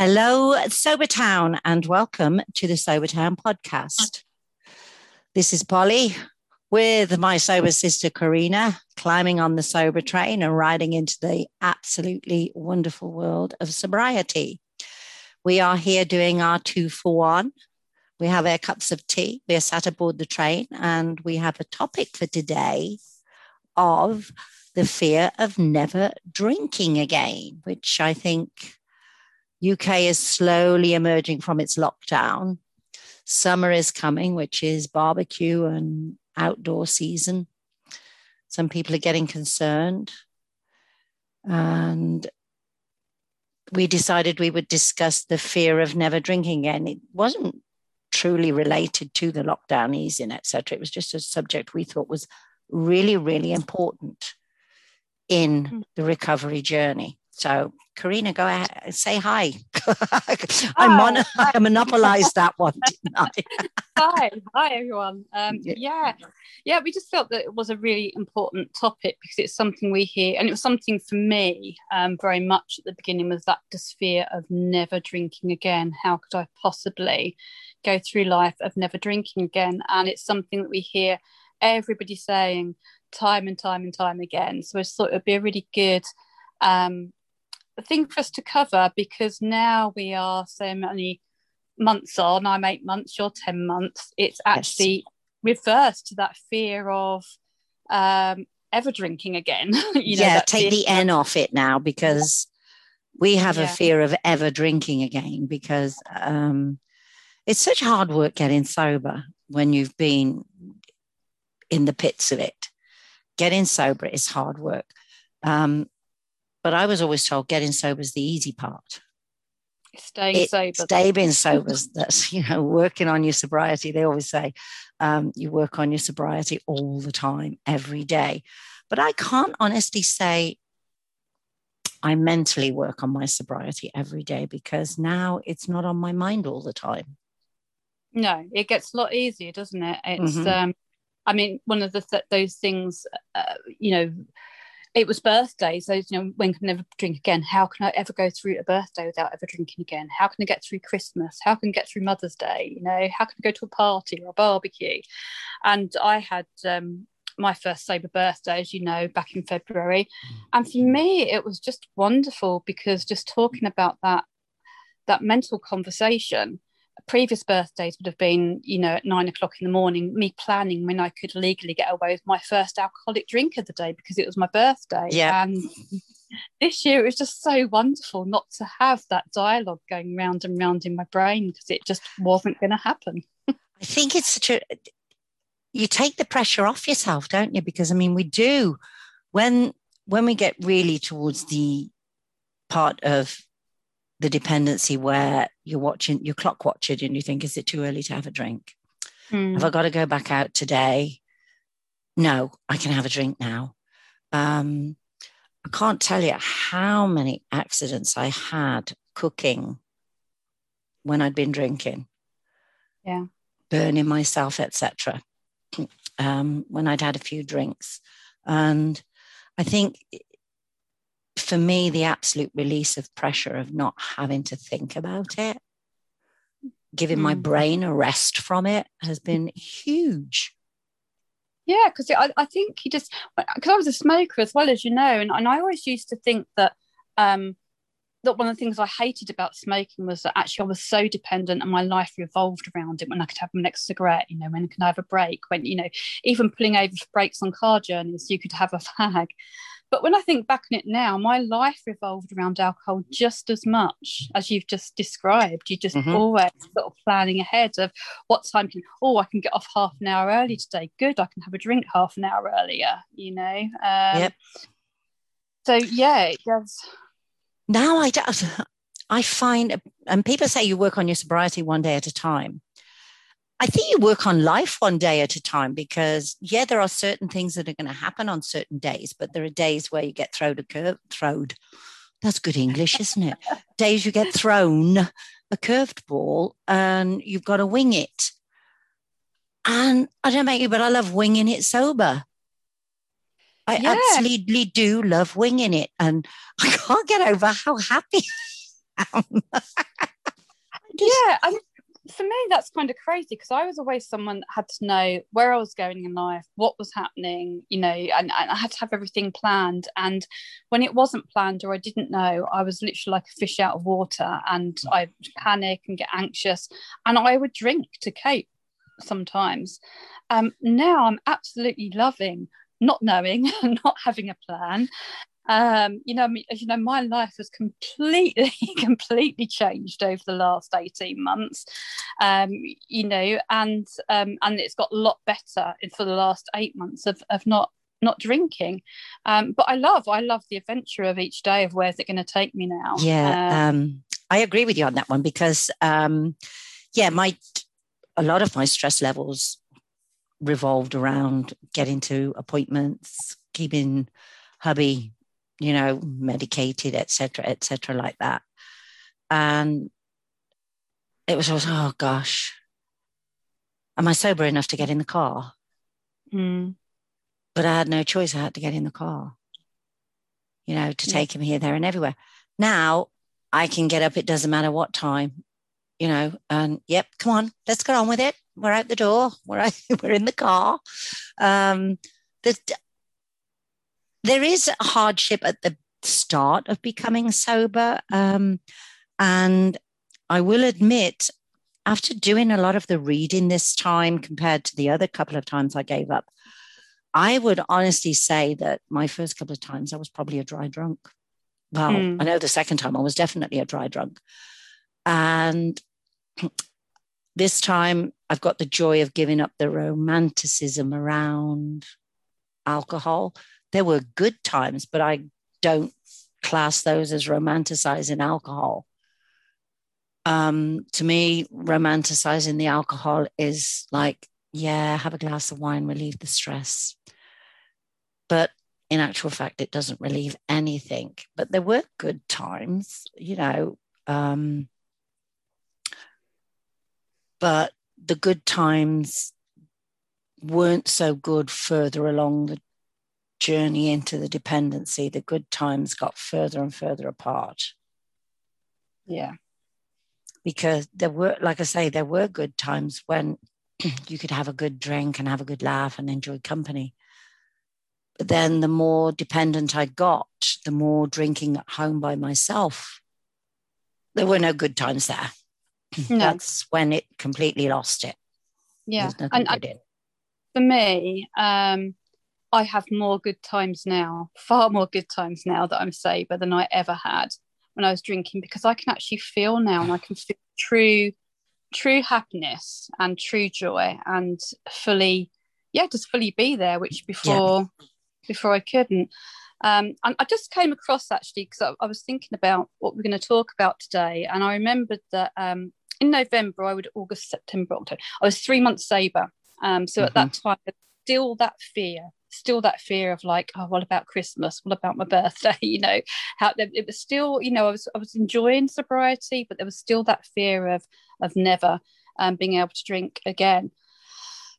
Hello, Sobertown, and welcome to the Sobertown podcast. This is Polly with my sober sister Karina, climbing on the sober train and riding into the absolutely wonderful world of sobriety. We are here doing our two for one. We have our cups of tea. We are sat aboard the train, and we have a topic for today of the fear of never drinking again, which I think UK is slowly emerging from its lockdown. Summer is coming, which is barbecue and outdoor season. Some people are getting concerned. And we decided we would discuss the fear of never drinking again. It wasn't truly related to the lockdown easing, etc. It was just a subject we thought was really, really important in hmm. the recovery journey. So, Karina, go ahead, and say hi. I, mon- I monopolized that one, didn't I? hi, hi, everyone. Um, yeah, yeah, we just felt that it was a really important topic because it's something we hear, and it was something for me um, very much at the beginning was that fear of never drinking again. How could I possibly go through life of never drinking again? And it's something that we hear everybody saying time and time and time again. So I thought it would be a really good um, thing for us to cover because now we are so many months on. I'm eight months, you're 10 months. It's actually yes. reversed to that fear of um, ever drinking again. you know, yeah, take the N off it now because we have yeah. a fear of ever drinking again because um, it's such hard work getting sober when you've been in the pits of it. Getting sober is hard work. Um, but I was always told getting sober is the easy part. Staying it, sober. Staying sober. That's, you know, working on your sobriety. They always say um, you work on your sobriety all the time, every day. But I can't honestly say I mentally work on my sobriety every day because now it's not on my mind all the time. No, it gets a lot easier, doesn't it? It's, mm-hmm. um, I mean, one of the th- those things, uh, you know, it was birthdays. So, you know, when can I never drink again? How can I ever go through a birthday without ever drinking again? How can I get through Christmas? How can I get through Mother's Day? You know, how can I go to a party or a barbecue? And I had um, my first sober birthday, as you know, back in February. And for me, it was just wonderful because just talking about that that mental conversation previous birthdays would have been, you know, at nine o'clock in the morning, me planning when I could legally get away with my first alcoholic drink of the day because it was my birthday. Yeah. And this year it was just so wonderful not to have that dialogue going round and round in my brain because it just wasn't going to happen. I think it's such a, you take the pressure off yourself, don't you? Because I mean, we do when when we get really towards the part of the dependency where you're watching, your clock watching, and you think, is it too early to have a drink? Mm. Have I got to go back out today? No, I can have a drink now. Um, I can't tell you how many accidents I had cooking when I'd been drinking. Yeah. Burning myself, etc. Um, when I'd had a few drinks. And I think for me, the absolute release of pressure of not having to think about it, giving mm. my brain a rest from it has been huge. Yeah, because I, I think you just, because I was a smoker as well as you know, and, and I always used to think that. Um, that one of the things I hated about smoking was that actually I was so dependent and my life revolved around it when I could have my next cigarette, you know, when I could have a break, when, you know, even pulling over for breaks on car journeys, you could have a fag. But when I think back on it now, my life revolved around alcohol just as much as you've just described. You just mm-hmm. always sort of planning ahead of what time can, oh, I can get off half an hour early today. Good, I can have a drink half an hour earlier, you know? Um, yep. So, yeah, it does. Now I, I find, and people say you work on your sobriety one day at a time. I think you work on life one day at a time because, yeah, there are certain things that are going to happen on certain days, but there are days where you get thrown a curve, thrown. That's good English, isn't it? days you get thrown a curved ball and you've got to wing it. And I don't know about you, but I love winging it sober. I yeah. absolutely do love winging it. And I can't get over how happy kind of crazy because I was always someone that had to know where I was going in life, what was happening, you know, and, and, I had to have everything planned. And when it wasn't planned or I didn't know, I was literally like a fish out of water and mm. I panic and get anxious and I would drink to cope sometimes. Um, now I'm absolutely loving not knowing not having a plan um, you know, as you know, my life has completely, completely changed over the last 18 months. Um, you know, and um, and it's got a lot better for the last eight months of, of not not drinking. Um, but I love, I love the adventure of each day of where's it going to take me now. Yeah, um, um, I agree with you on that one because, um, yeah, my a lot of my stress levels revolved around getting to appointments, keeping hubby you know, medicated, etc., etc., like that. And it was always, oh gosh, am I sober enough to get in the car? Mm. But I had no choice. I had to get in the car, you know, to take him here, there, and everywhere. Now I can get up, it doesn't matter what time, you know, and yep, come on, let's get on with it. We're out the door, we're, out, we're in the car. Um, the, there is a hardship at the start of becoming sober. Um, and I will admit, after doing a lot of the reading this time compared to the other couple of times I gave up, I would honestly say that my first couple of times I was probably a dry drunk. Well, mm. I know the second time I was definitely a dry drunk. And this time I've got the joy of giving up the romanticism around alcohol there were good times, but I don't class those as romanticizing alcohol. Um, to me, romanticizing the alcohol is like, yeah, have a glass of wine, relieve the stress. But in actual fact, it doesn't relieve anything. But there were good times, you know. Um, but the good times weren't so good further along the journey into the dependency, the good times got further and further apart. Yeah. Because there were, like I say, there were good times when you could have a good drink and have a good laugh and enjoy company. But then the more dependent I got, the more drinking at home by myself. There were no good times there. No. That's when it completely lost it. Yeah. And I, for me, um, I have more good times now, far more good times now that I'm sober than I ever had when I was drinking because I can actually feel now and I can feel true, true happiness and true joy and fully, yeah, just fully be there, which before, yeah. before I couldn't. Um, and I just came across actually because I, I, was thinking about what we're going to talk about today, and I remembered that um, in November, I would August, September, October, I was three months sober. Um, so mm-hmm. at that mm-hmm. time, still that fear still that fear of like oh what about christmas? What about my birthday? You know how it was still you know i was i was enjoying sobriety but there was still that fear of of never um, being able to drink again.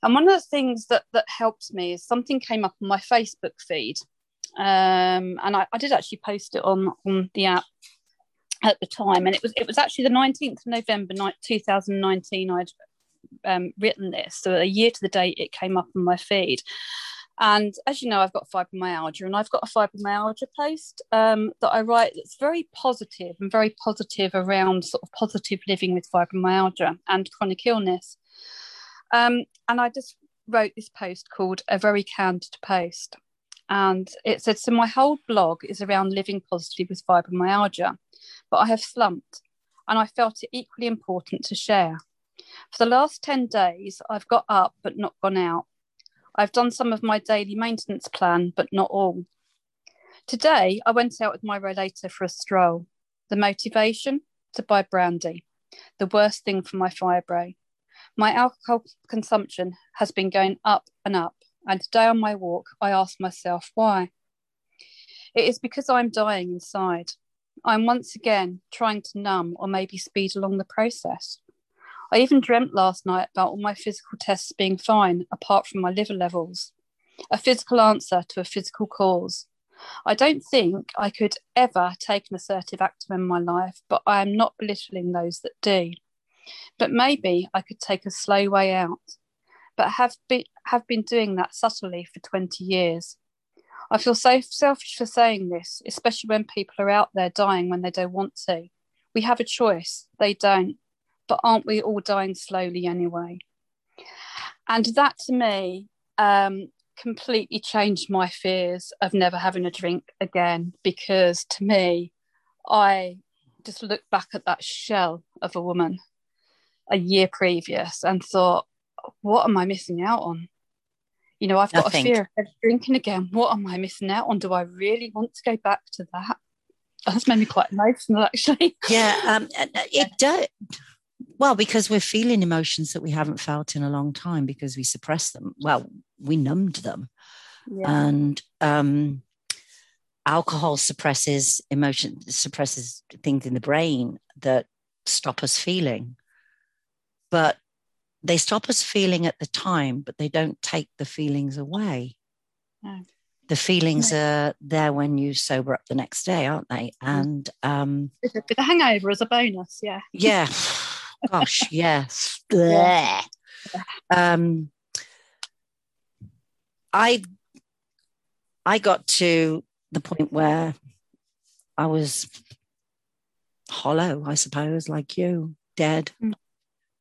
And one of the things that that helps me is something came up on my facebook feed um, and I, I did actually post it on on the app at the time and it was it was actually the 19th of november 2019 i'd um, written this. So a year to the date it came up on my feed and as you know, I've got fibromyalgia, and I've got a fibromyalgia post um, that I write that's very positive and very positive around sort of positive living with fibromyalgia and chronic illness. Um, and I just wrote this post called A Very Candid Post. And it said, So my whole blog is around living positively with fibromyalgia, but I have slumped and I felt it equally important to share. For the last 10 days, I've got up but not gone out. I've done some of my daily maintenance plan, but not all. Today, I went out with my rollator for a stroll. The motivation? To buy brandy, the worst thing for my fibro. My alcohol consumption has been going up and up, and today on my walk, I asked myself why. It is because I'm dying inside. I'm once again trying to numb or maybe speed along the process. I even dreamt last night about all my physical tests being fine, apart from my liver levels. A physical answer to a physical cause. I don't think I could ever take an assertive active in my life, but I am not belittling those that do. But maybe I could take a slow way out. But have been have been doing that subtly for 20 years. I feel so selfish for saying this, especially when people are out there dying when they don't want to. We have a choice, they don't. But aren't we all dying slowly anyway? And that to me um, completely changed my fears of never having a drink again because to me, I just looked back at that shell of a woman a year previous and thought, what am I missing out on? You know, I've got Nothing. a fear of drinking again. What am I missing out on? Do I really want to go back to that? That's made me quite emotional, actually. Yeah, um, it does. Well, because we're feeling emotions that we haven't felt in a long time because we suppress them. Well, we numbed them. Yeah. And um, alcohol suppresses emotion, suppresses things in the brain that stop us feeling. But they stop us feeling at the time, but they don't take the feelings away. No. The feelings no. are there when you sober up the next day, aren't they? Mm. And um, the hangover is a bonus, yeah. Yeah. Gosh, yes. Yeah. Um, I I got to the point where I was hollow, I suppose, like you, dead, mm.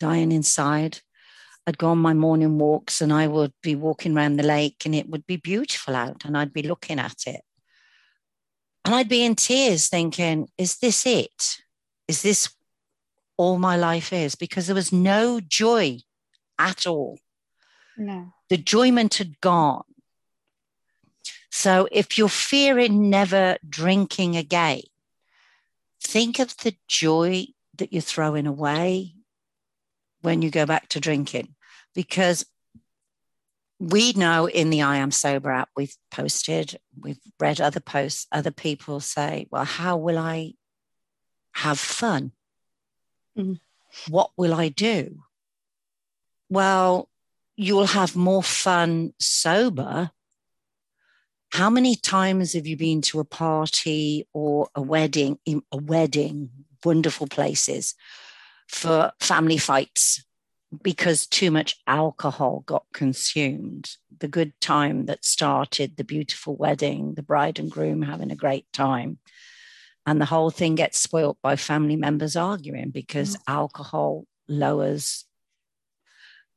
dying inside. I'd go on my morning walks and I would be walking around the lake and it would be beautiful out and I'd be looking at it. And I'd be in tears thinking, is this it? Is this all my life is because there was no joy at all. No. The joyment had gone. So if you're fearing never drinking again, think of the joy that you're throwing away when you go back to drinking. Because we know in the I Am Sober app, we've posted, we've read other posts, other people say, well, how will I have fun? Mm. What will I do? Well, you'll have more fun sober. How many times have you been to a party or a wedding, a wedding, wonderful places for family fights because too much alcohol got consumed? The good time that started the beautiful wedding, the bride and groom having a great time and the whole thing gets spoilt by family members arguing because mm. alcohol lowers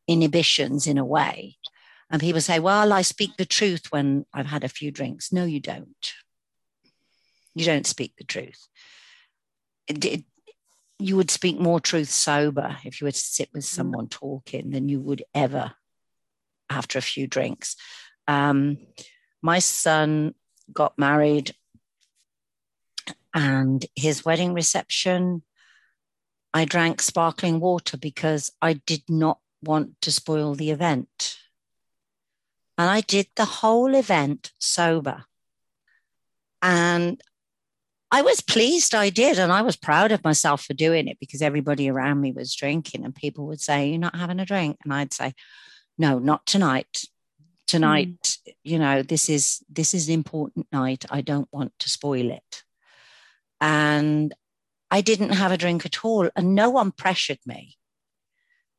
inhibitions in a way. And people say well i speak the truth when i've had a few drinks. No you don't. You don't speak the truth. It, it, you would speak more truth sober if you were to sit with mm. someone talking than you would ever after a few drinks. Um, my son got married and his wedding reception, I drank sparkling water because I did not want to spoil the event. And I did the whole event sober. And I was pleased I did. And I was proud of myself for doing it because everybody around me was drinking. And people would say, You're not having a drink. And I'd say, No, not tonight. Tonight, mm. you know, this is this is an important night. I don't want to spoil it. And I didn't have a drink at all, and no one pressured me.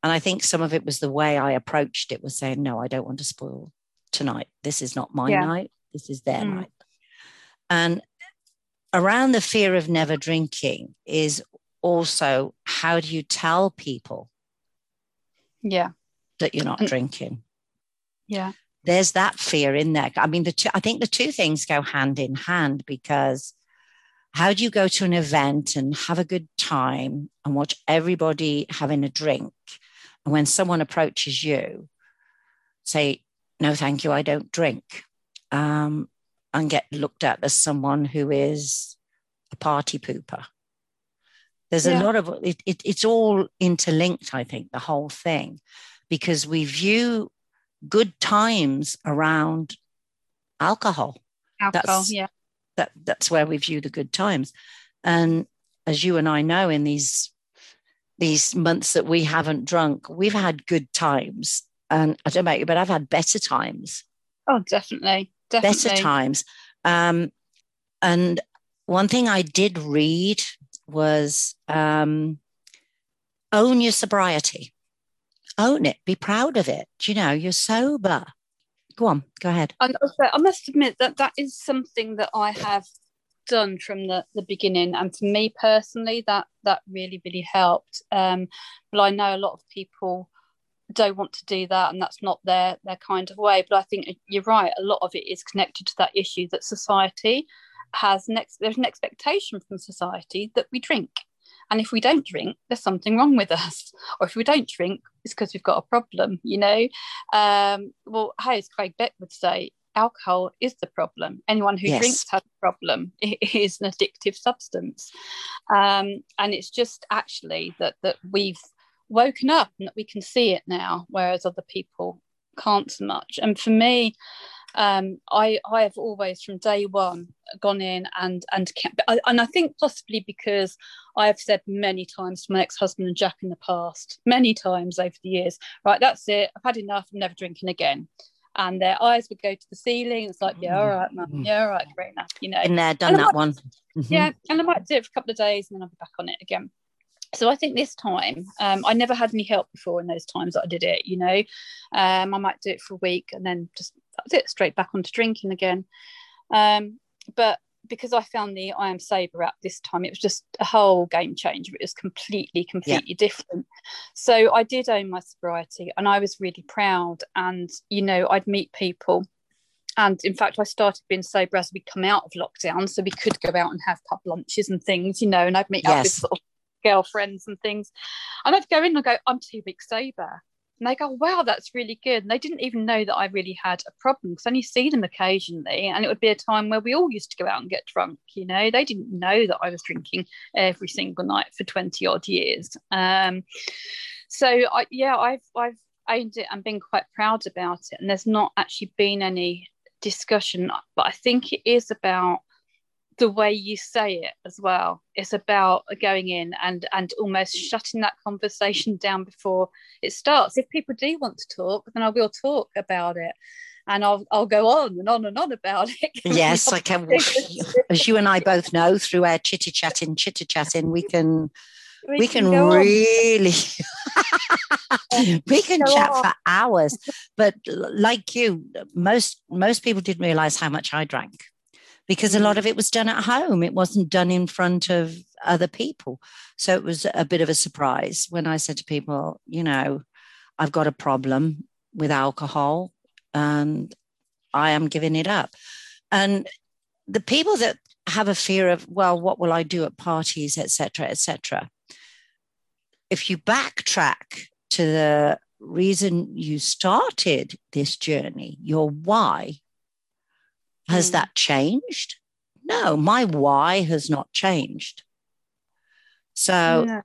And I think some of it was the way I approached it was saying, no, I don't want to spoil tonight. This is not my yeah. night. This is their mm. night. And around the fear of never drinking is also how do you tell people yeah that you're not and, drinking yeah there's that fear in there i mean the two, i think the two things go hand in hand because how do you go to an event and have a good time and watch everybody having a drink? And when someone approaches you, say, no, thank you, I don't drink, um, and get looked at as someone who is a party pooper. There's yeah. a lot of it, it, it's all interlinked, I think, the whole thing, because we view good times around alcohol. Alcohol, That's, yeah that that's where we view the good times and as you and i know in these these months that we haven't drunk we've had good times and i don't know about you but i've had better times oh definitely, definitely. better times um, and one thing i did read was um, own your sobriety. Own it. Be proud of it. You know, you're sober. Go on, go ahead. And I must admit that that is something that I have done from the, the beginning. And for me personally that that really really helped. Um but i know a lot of people don't want to do that and that's not their their kind of way. But i think you're right. A lot of it is connected to that issue that society has next there's an expectation from society that we drink and if we don't drink there's something wrong with us. Or if we don't drink it's because we've got a problem you know? Um, well how as craig beck would say. Alcohol is the problem. Anyone who yes. drinks has a problem. It is an addictive substance. Um, and it's just actually that that we've woken up and that we can see it now, whereas other people can't so much. And for me, um, I I have always from day one gone in and and and I think possibly because I have said many times to my ex-husband and Jack in the past, many times over the years, right, that's it, I've had enough, I'm never drinking again. And their eyes would go to the ceiling. It's like, yeah, all right, mum. Mm. Yeah, all right, great enough. You know, in there, done that might, one. Mm-hmm. Yeah, and I might do it for a couple of days, and then I'll be back on it again so I think this time um, I never had any help before in those times that I did it. You know, um, I might do it for a week and then just it, straight back onto drinking again. Um, but because I found the I am sober app this time, it was just a whole game changer. It was completely, completely yeah. different. So I did own my sobriety, and I was really proud. And you know, I'd meet people and in fact i started being sober as we come out of lockdown so we could go out and have pub lunches and things you know and i'd meet yes. up with sort of girlfriends and things. And I'd go in and go, I'm two weeks sober. And they go, wow, that's really good. And they didn't even know that I really had a problem because I only see them occasionally. And it would be a time where we all used to go out and get drunk. You know, they didn't know that I was drinking every single night for 20 odd years. Um, so, I, yeah, I've, I've owned it and been quite proud about it. And there's not actually been any discussion, but I think it is about the way you say it as well it's about going in and and almost shutting that conversation down before it starts if people do want to talk then i will talk about it and I'll I'll go on and on and on about it. yes, I can. As you and I both know, through our chitty chatting, chitter chatting, we can we, we can, can really we can chat on. for hours. But like you, most most people didn't realize how much I drank because a lot of it was done at home. It wasn't done in front of other people. So it was a bit of a surprise when I said to people, you know, I've got a problem with alcohol and I am giving it up. And the people that have a fear of, well, what will I do at parties, etc., etc. If you backtrack to the reason you started this journey, your why, has mm. that changed? No, my why has not changed. So, no.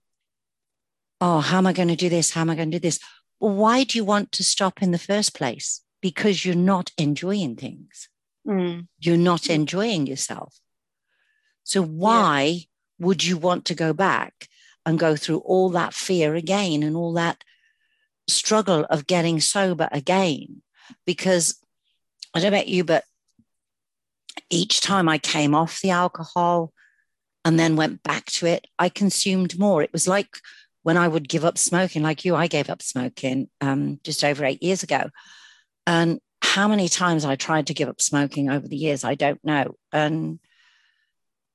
oh, how am I going to do this? How am I going to do this? Why do you want to stop in the first place? Because you're not enjoying things. Mm. You're not enjoying yourself. So, why yeah. would you want to go back and go through all that fear again and all that struggle of getting sober again? Because I don't know about you, but each time I came off the alcohol and then went back to it, I consumed more. It was like when I would give up smoking, like you, I gave up smoking um, just over eight years ago. And how many times I tried to give up smoking over the years, I don't know. And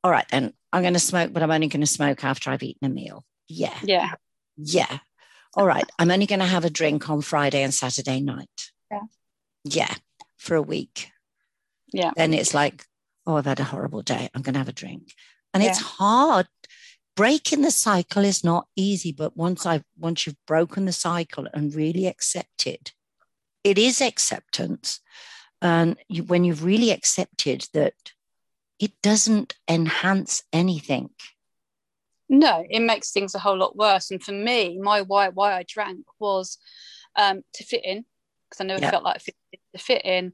all right, then I'm going to smoke, but I'm only going to smoke after I've eaten a meal. Yeah. Yeah. Yeah. All right. I'm only going to have a drink on Friday and Saturday night. Yeah. Yeah. For a week. Yeah. Then it's like, oh, I've had a horrible day. I'm going to have a drink. And yeah. it's hard. Breaking the cycle is not easy, but once I've once you've broken the cycle and really accepted, it is acceptance. And you, when you've really accepted that it doesn't enhance anything. No, it makes things a whole lot worse. And for me, my why why I drank was um, to fit in because I never felt like I fit, fit in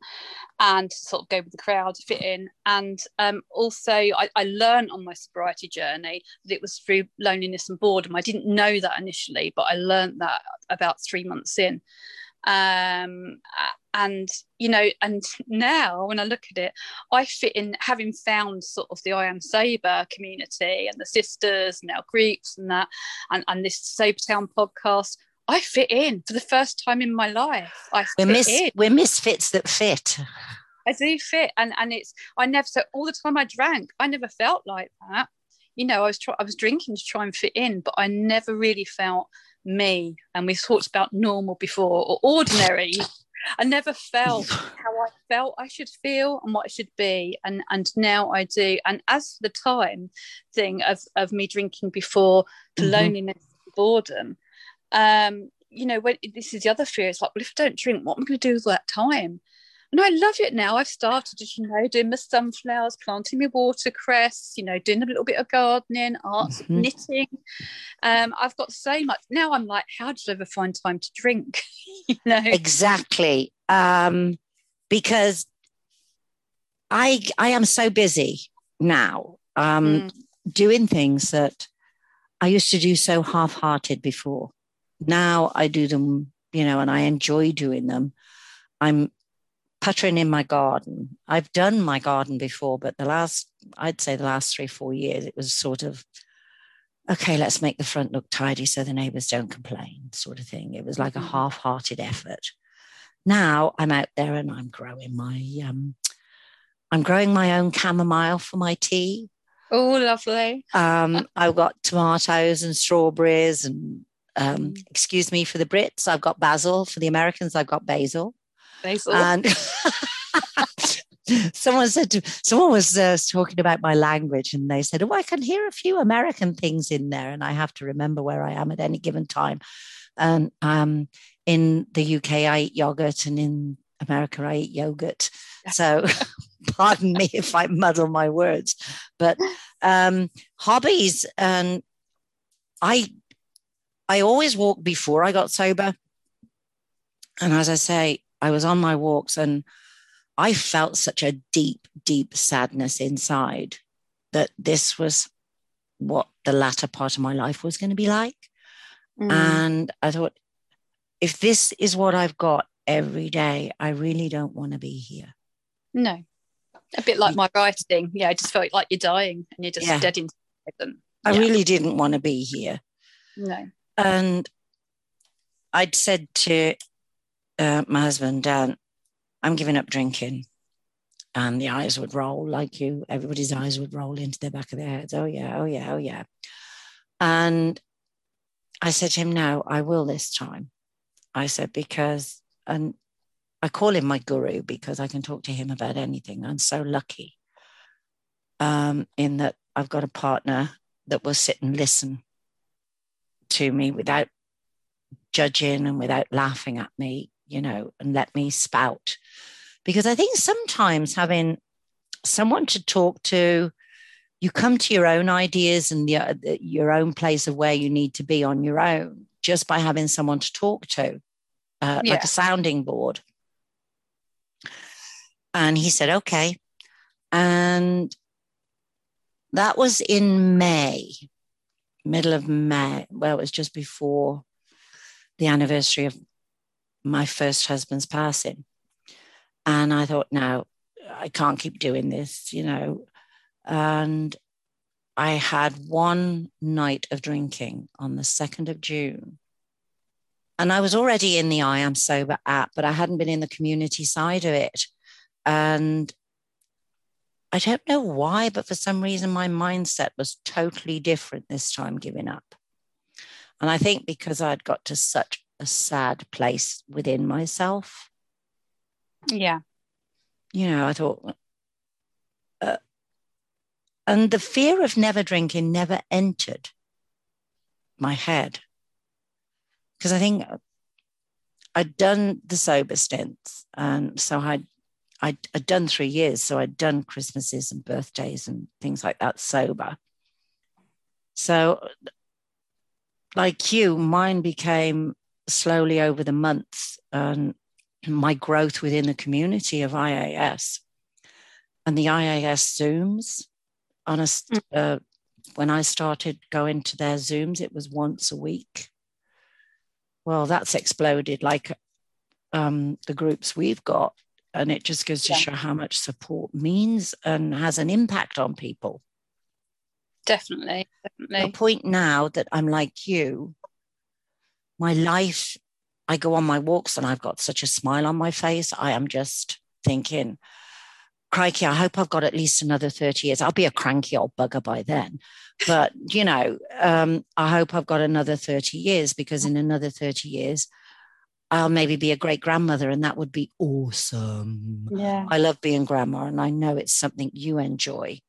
and sort of go with the crowd fit in. And um, also, I, I learned on my sobriety journey that it was through loneliness and boredom. I didn't know that initially, but I learned that about three months in. Um, and you know and now when i look at it i fit in having found sort of the i am sober community and the sisters and our groups and that and, and this sober town podcast i fit in for the first time in my life. I we're, mis- we're misfits that fit. I do fit and and it's i never so all the time i drank i never felt like that. You know i was try- i was drinking to try and fit in but i never really felt me. And we talked about normal before or ordinary. I never felt how I felt I should feel and what I should be, and and now I do. And as the time thing of of me drinking before the mm-hmm. loneliness, boredom, um, you know, when this is the other fear. It's like, well, if I don't drink, what am I going to do with that time? And I love it now. I've started, as you know, doing my sunflowers, planting my watercress, you know, doing a little bit of gardening, art, mm-hmm. knitting. Um, I've got so much now. I'm like, how did I ever find time to drink? you know, exactly. Um, because I I am so busy now, um, mm. doing things that I used to do so half-hearted before. Now I do them, you know, and I enjoy doing them. I'm puttering in my garden. I've done my garden before, but the last, I'd say the last three, four years, it was sort of, okay, let's make the front look tidy so the neighbors don't complain, sort of thing. It was like a mm-hmm. half hearted effort. Now I'm out there and I'm growing my, um, I'm growing my own chamomile for my tea. Oh, lovely. Um, I've got tomatoes and strawberries and um, mm. excuse me for the Brits, I've got basil. For the Americans, I've got basil. Basil. And someone said to someone was uh, talking about my language, and they said, "Oh, I can hear a few American things in there," and I have to remember where I am at any given time. And um, in the UK, I eat yogurt, and in America, I eat yogurt. So, pardon me if I muddle my words, but um, hobbies and I I always walked before I got sober. And as I say, I was on my walks and I felt such a deep, deep sadness inside that this was what the latter part of my life was going to be like. Mm. And I thought, if this is what I've got every day, I really don't want to be here. No. A bit like my writing. Yeah, I just felt like you're dying and you're just yeah. dead inside them. I really didn't want to be here. No. And I'd said to uh, my husband, Dan, I'm giving up drinking. And the eyes would roll like you, everybody's eyes would roll into the back of their heads. Oh, yeah, oh, yeah, oh, yeah. And I said to him, No, I will this time. I said, because, and I call him my guru because I can talk to him about anything. I'm so lucky um, in that I've got a partner that will sit and listen to me without judging and without laughing at me you know, and let me spout. Because I think sometimes having someone to talk to, you come to your own ideas and the, your own place of where you need to be on your own just by having someone to talk to, uh, yeah. like a sounding board. And he said, okay. And that was in May, middle of May. Well, it was just before the anniversary of my first husband's passing. And I thought, no, I can't keep doing this, you know. And I had one night of drinking on the 2nd of June. And I was already in the I Am Sober app, but I hadn't been in the community side of it. And I don't know why, but for some reason, my mindset was totally different this time giving up. And I think because I'd got to such a sad place within myself. Yeah. You know, I thought, uh, and the fear of never drinking never entered my head. Because I think I'd done the sober stints. And so I'd, I'd, I'd done three years. So I'd done Christmases and birthdays and things like that sober. So, like you, mine became slowly over the months and my growth within the community of IAS and the IAS Zooms. Honest, mm. uh, when I started going to their Zooms, it was once a week. Well, that's exploded like um, the groups we've got. And it just goes to yeah. show how much support means and has an impact on people. Definitely. Definitely. The point now that I'm like you, my life, I go on my walks and I've got such a smile on my face. I am just thinking, crikey, I hope I've got at least another 30 years. I'll be a cranky old bugger by then. But, you know, um, I hope I've got another 30 years because in another 30 years, I'll maybe be a great grandmother and that would be awesome. Yeah. I love being grandma and I know it's something you enjoy.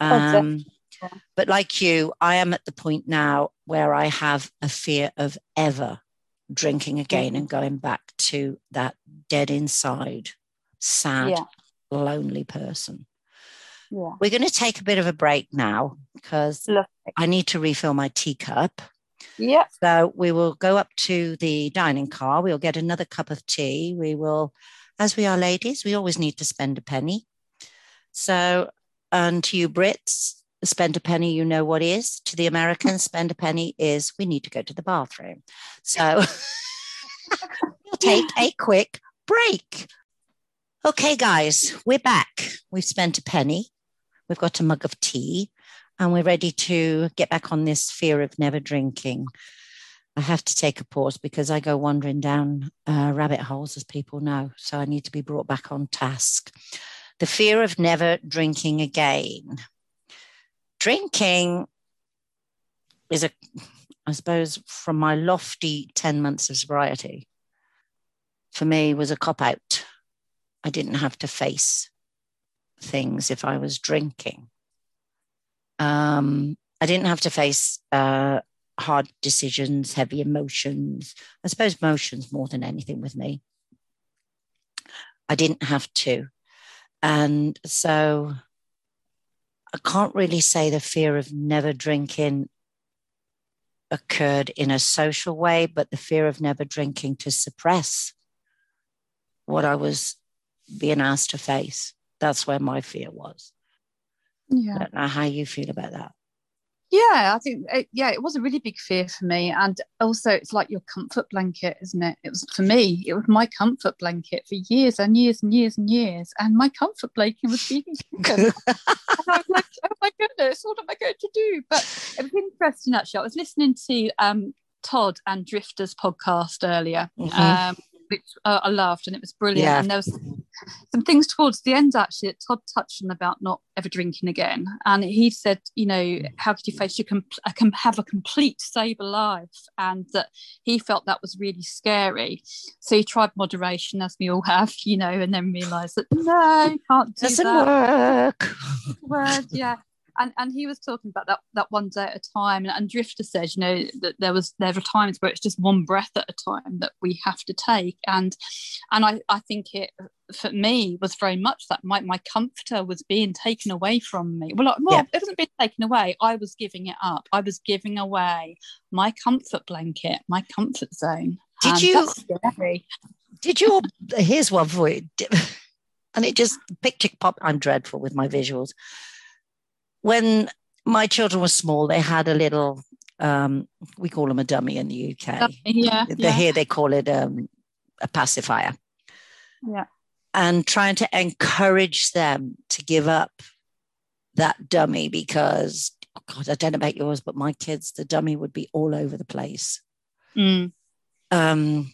Um, oh, but like you, I am at the point now where I have a fear of ever drinking again and going back to that dead inside, sad, yeah. lonely person. Yeah. We're going to take a bit of a break now because I need to refill my teacup. Yeah. So we will go up to the dining car. We'll get another cup of tea. We will, as we are ladies, we always need to spend a penny. So, and to you Brits, spend a penny, you know what is. To the Americans, spend a penny is we need to go to the bathroom. So we'll take a quick break. Okay, guys, we're back. We've spent a penny. We've got a mug of tea and we're ready to get back on this fear of never drinking. I have to take a pause because I go wandering down uh, rabbit holes, as people know. So I need to be brought back on task. The fear of never drinking again drinking is a, I suppose, from my lofty 10 months of sobriety, for me was a cop out. I didn't have to face things if I was drinking. Um, I didn't have to face uh, hard decisions, heavy emotions. I suppose emotions more than anything with me. I didn't have to. And so I can't really say the fear of never drinking occurred in a social way, but the fear of never drinking to suppress what I was being asked to face. That's where my fear was. Yeah. I don't know how you feel about that. Yeah, I think it, yeah, it was a really big fear for me, and also it's like your comfort blanket, isn't it? It was for me. It was my comfort blanket for years and years and years and years, and my comfort blanket was being and I was like, oh my goodness, what am I going to do? But it was interesting actually. I was listening to um, Todd and Drifter's podcast earlier. Mm-hmm. Um, which uh, I loved, and it was brilliant. Yeah. And there was some things towards the end actually that Todd touched on about not ever drinking again. And he said, you know, mm. how could you face you can have a complete sober life, and that he felt that was really scary. So he tried moderation, as we all have, you know, and then realised that no, can't do Doesn't that. work. Word, yeah and and he was talking about that that one day at a time. And, and drifter says you know that there was there are times where it's just one breath at a time that we have to take. And and i i think it for me was very much that my, my comforter was being taken away from me. Well, well yeah. it wasn't being taken away. I was giving it up. I was giving away my comfort blanket my comfort zone. Did and you did you here's one for you. And it just picture pop i'm dreadful with my visuals when my children were small, they had a little, um, we call them a dummy in the UK. Yeah. yeah. Here they call it um, a pacifier. Yeah. And trying to encourage them to give up that dummy because, oh God, I don't know about yours, but my kids, the dummy would be all over the place. Mm. Um,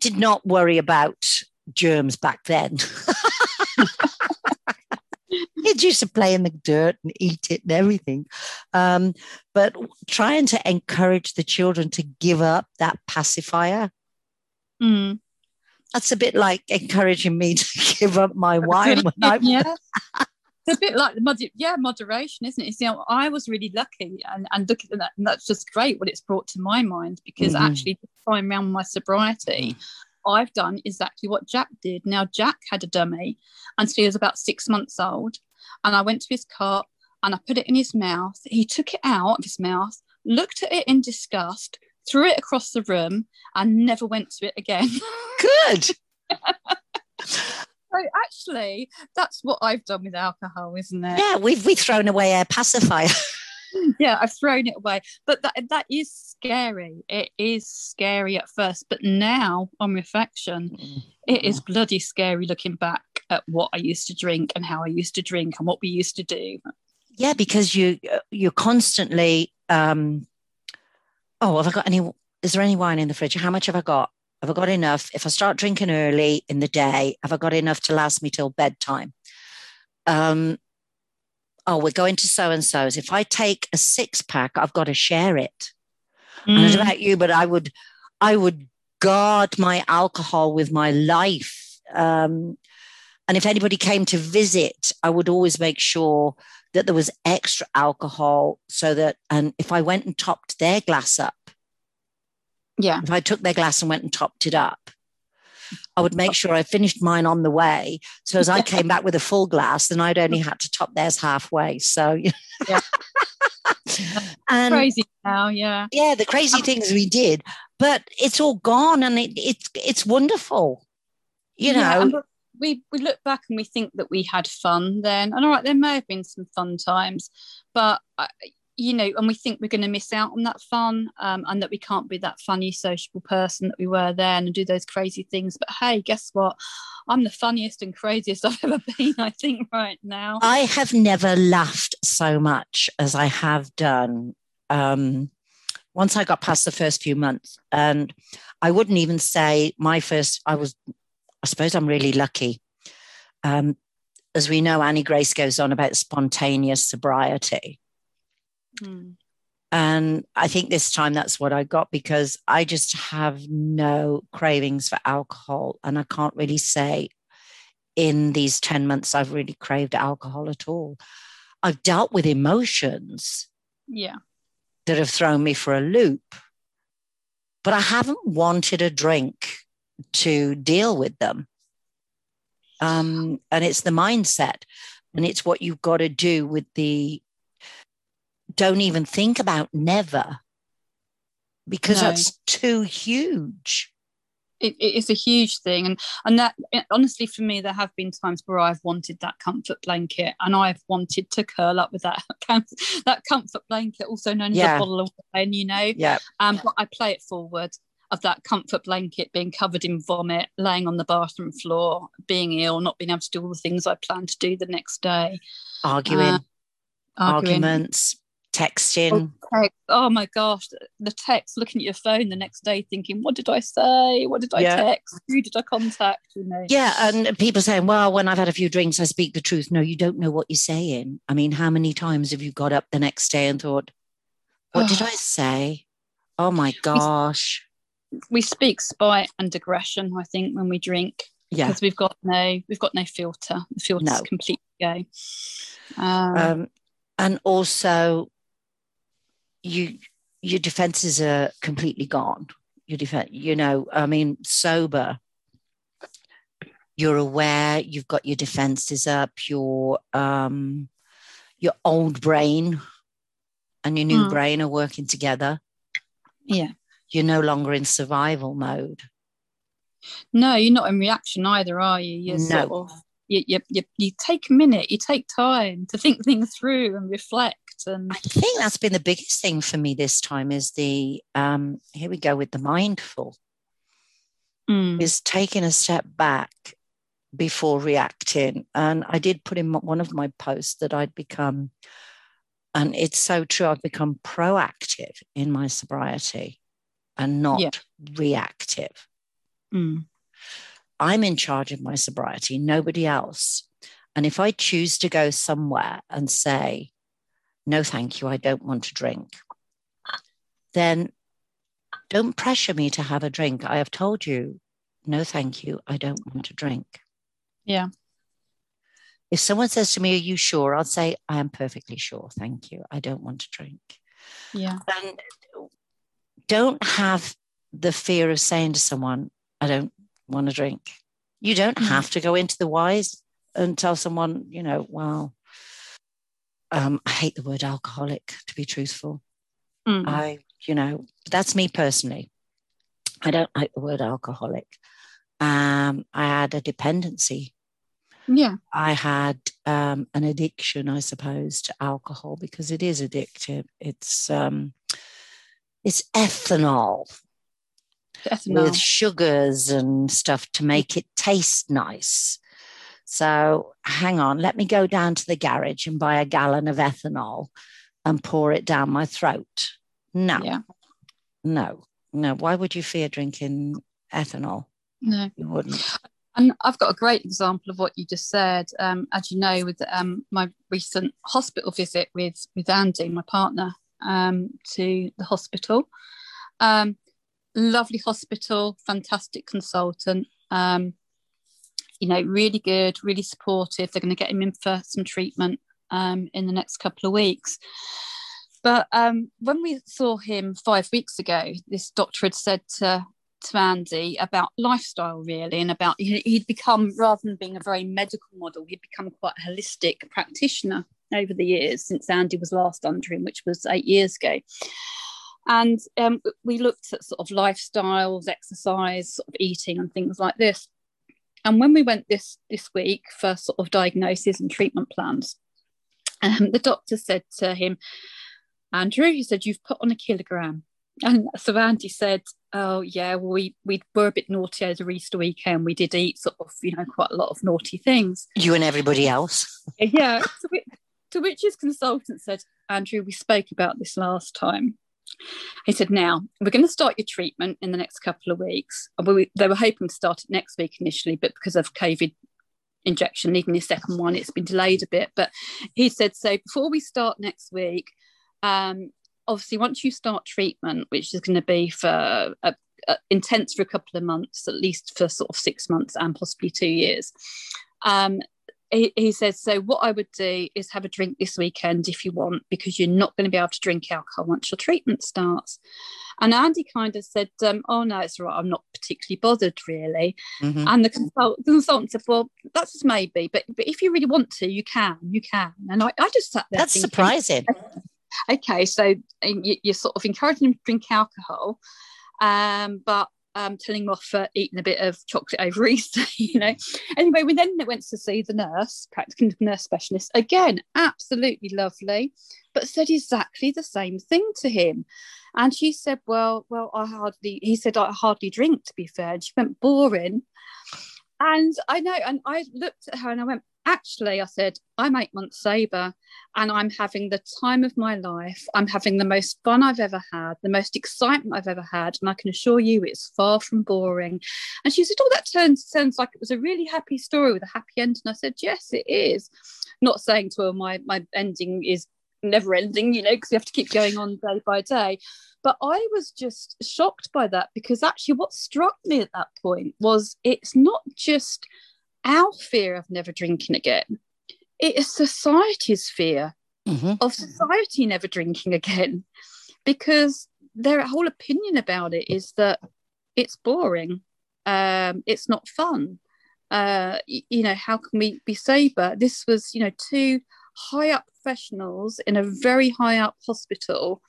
did not worry about germs back then. kids used to play in the dirt and eat it and everything. Um, but trying to encourage the children to give up that pacifier. Mm. That's a bit like encouraging me to give up my wine when I yeah. it's a bit like the yeah moderation isn't it you know i was really lucky and, and looking at that and that's just great what it's brought to my mind because mm-hmm. actually this time around my sobriety I've done exactly what Jack did. Now, Jack had a dummy until he was about six months old. And I went to his cot and I put it in his mouth. He took it out of his mouth, looked at it in disgust, threw it across the room, and never went to it again. Good. so actually, that's what I've done with alcohol, isn't it? Yeah, we've we've thrown away our pacifier. yeah, I've thrown it away. But that that is scary. It is scary at first, but now on reflection, mm. it is bloody scary looking back at what I used to drink and how I used to drink and what we used to do. Yeah, because you you're constantly um oh, have I got any is there any wine in the fridge? How much have I got? Have I got enough? If I start drinking early in the day, have I got enough to last me till bedtime? Um, oh, we're going to so and so's. If I take a six pack, I've got to share it. Mm. I don't know about you, but I would, I would guard my alcohol with my life. Um, and if anybody came to visit, I would always make sure that there was extra alcohol so that, and if I went and topped their glass up, yeah. If I took their glass and went and topped it up, I would make oh. sure I finished mine on the way. So as I came back with a full glass, then I'd only had to top theirs halfway. So yeah. and crazy now, yeah. Yeah, the crazy um, things we did. But it's all gone and it, it's it's wonderful. You know. Yeah, we we look back and we think that we had fun then. And all right, there may have been some fun times, but you know, and we think we're going to miss out on that fun um, and that we can't be that funny, sociable person that we were then and do those crazy things. But hey, guess what? I'm the funniest and craziest I've ever been, I think, right now. I have never laughed so much as I have done um, once I got past the first few months. And I wouldn't even say my first, I was, I suppose I'm really lucky. Um, as we know, Annie Grace goes on about spontaneous sobriety. Mm. And I think this time that's what I got because I just have no cravings for alcohol. And I can't really say in these 10 months I've really craved alcohol at all. I've dealt with emotions. Yeah. That have thrown me for a loop. But I haven't wanted a drink to deal with them. Um, and it's the mindset and it's what you've got to do with the don't even think about never because no. that's too huge. It, it is a huge thing, and and that honestly for me, there have been times where I've wanted that comfort blanket, and I've wanted to curl up with that that comfort blanket, also known as yeah. a bottle of wine. You know, yeah. Um, but I play it forward of that comfort blanket being covered in vomit, laying on the bathroom floor, being ill, not being able to do all the things I plan to do the next day, arguing, uh, arguing. arguments, texting. Oh, text. oh, my gosh, the text, looking at your phone the next day thinking, what did I say? What did I yeah. text? Who did I contact? You know? Yeah. And people saying, well, when I've had a few drinks, I speak the truth. No, you don't know what you're saying. I mean, how many times have you got up the next day and thought, what did I say? Oh my gosh. We, speak spite and aggression, I think, when we drink. Yeah. Because we've got no we've got no filter. The filter's no. completely go. Um, um, and also you your defenses are completely gone. Your defense, you know, I mean, sober. You're aware. You've got your defenses up. Your um, your old brain and your new mm. brain are working together. Yeah, you're no longer in survival mode. No, you're not in reaction either, are you? You're no. sort of you, you, you, you take a minute, you take time to think things through and reflect and I think that's been the biggest thing for me this time is the um, here we go with the mindful mm. is taking a step back before reacting. And I did put in one of my posts that I'd become, and it's so true, I've become proactive in my sobriety and not yeah. reactive. Mm. I'm in charge of my sobriety, nobody else. And if I choose to go somewhere and say, no, thank you, I don't want to drink, then don't pressure me to have a drink. I have told you, no, thank you, I don't want to drink. Yeah. If someone says to me, Are you sure? I'll say, I am perfectly sure. Thank you. I don't want to drink. Yeah. And don't have the fear of saying to someone, I don't want to drink. You don't mm. have to go into the whys and tell someone, you know, well, um, I hate the word alcoholic, to be truthful. Mm. I, you know, that's me personally. I don't like the word alcoholic. Um, I had a dependency. Yeah. I had um, an addiction, I suppose, to alcohol because it is addictive. It's um, it's ethanol, ethanol with sugars and stuff to make it taste nice. So hang on, let me go down to the garage and buy a gallon of ethanol and pour it down my throat. No, yeah. no, no. Why would you fear drinking ethanol? No, you wouldn't. And I've got a great example of what you just said. Um, as you know, with um, my recent hospital visit with with Andy, my partner, um, to the hospital. Um, lovely hospital, fantastic consultant. Um, you know, really good, really supportive. They're going to get him in for some treatment um, in the next couple of weeks. But um, when we saw him five weeks ago, this doctor had said to, to Andy about lifestyle, really, and about he'd become, rather than being a very medical model, he'd become quite a holistic practitioner over the years since Andy was last under him, which was eight years ago. And um, we looked at sort of lifestyles, exercise, sort of eating, and things like this. And when we went this this week for sort of diagnosis and treatment plans, um, the doctor said to him, Andrew, he said, you've put on a kilogram. And so Andy said, Oh yeah, well, we we were a bit naughty over Easter weekend. We did eat sort of, you know, quite a lot of naughty things. You and everybody else. yeah. To which, to which his consultant said, Andrew, we spoke about this last time. He said, Now we're going to start your treatment in the next couple of weeks. We, they were hoping to start it next week initially, but because of COVID injection, needing the second one, it's been delayed a bit. But he said, So before we start next week, um, obviously, once you start treatment, which is going to be for a, a, intense for a couple of months, at least for sort of six months and possibly two years, um, he, he says, So, what I would do is have a drink this weekend if you want, because you're not going to be able to drink alcohol once your treatment starts. And Andy kind of said, um, Oh, no, it's right. I'm not particularly bothered, really. Mm-hmm. And the, consult- the, consultant said, Well, that's just maybe, but, but if you really want to, you can, you can. And I, I just sat there. That's thinking, surprising. Okay, so you, you're sort of encouraging him to drink alcohol, um, but um, telling him off for eating a bit of chocolate over Easter, you know. Anyway, we then went to see the nurse, practical nurse specialist. Again, absolutely lovely, but said exactly the same thing to him. And she said, Well, well, I hardly, he said, I hardly drink, to be fair. And she went, Boring. And I know, and I looked at her and I went, actually, I said, I'm eight months sober and I'm having the time of my life. I'm having the most fun I've ever had, the most excitement I've ever had. And I can assure you it's far from boring. And she said, Oh, that turns, sounds like it was a really happy story with a happy end. And I said, Yes, it is. Not saying to her, my, my ending is never ending, you know, because you have to keep going on day by day. But I was just shocked by that because actually, what struck me at that point was it's not just our fear of never drinking again. It is society's fear mm-hmm. of society never drinking again because their whole opinion about it is that it's boring, um, it's not fun. Uh, you know, how can we be sober? This was, you know, two high up professionals in a very high up hospital,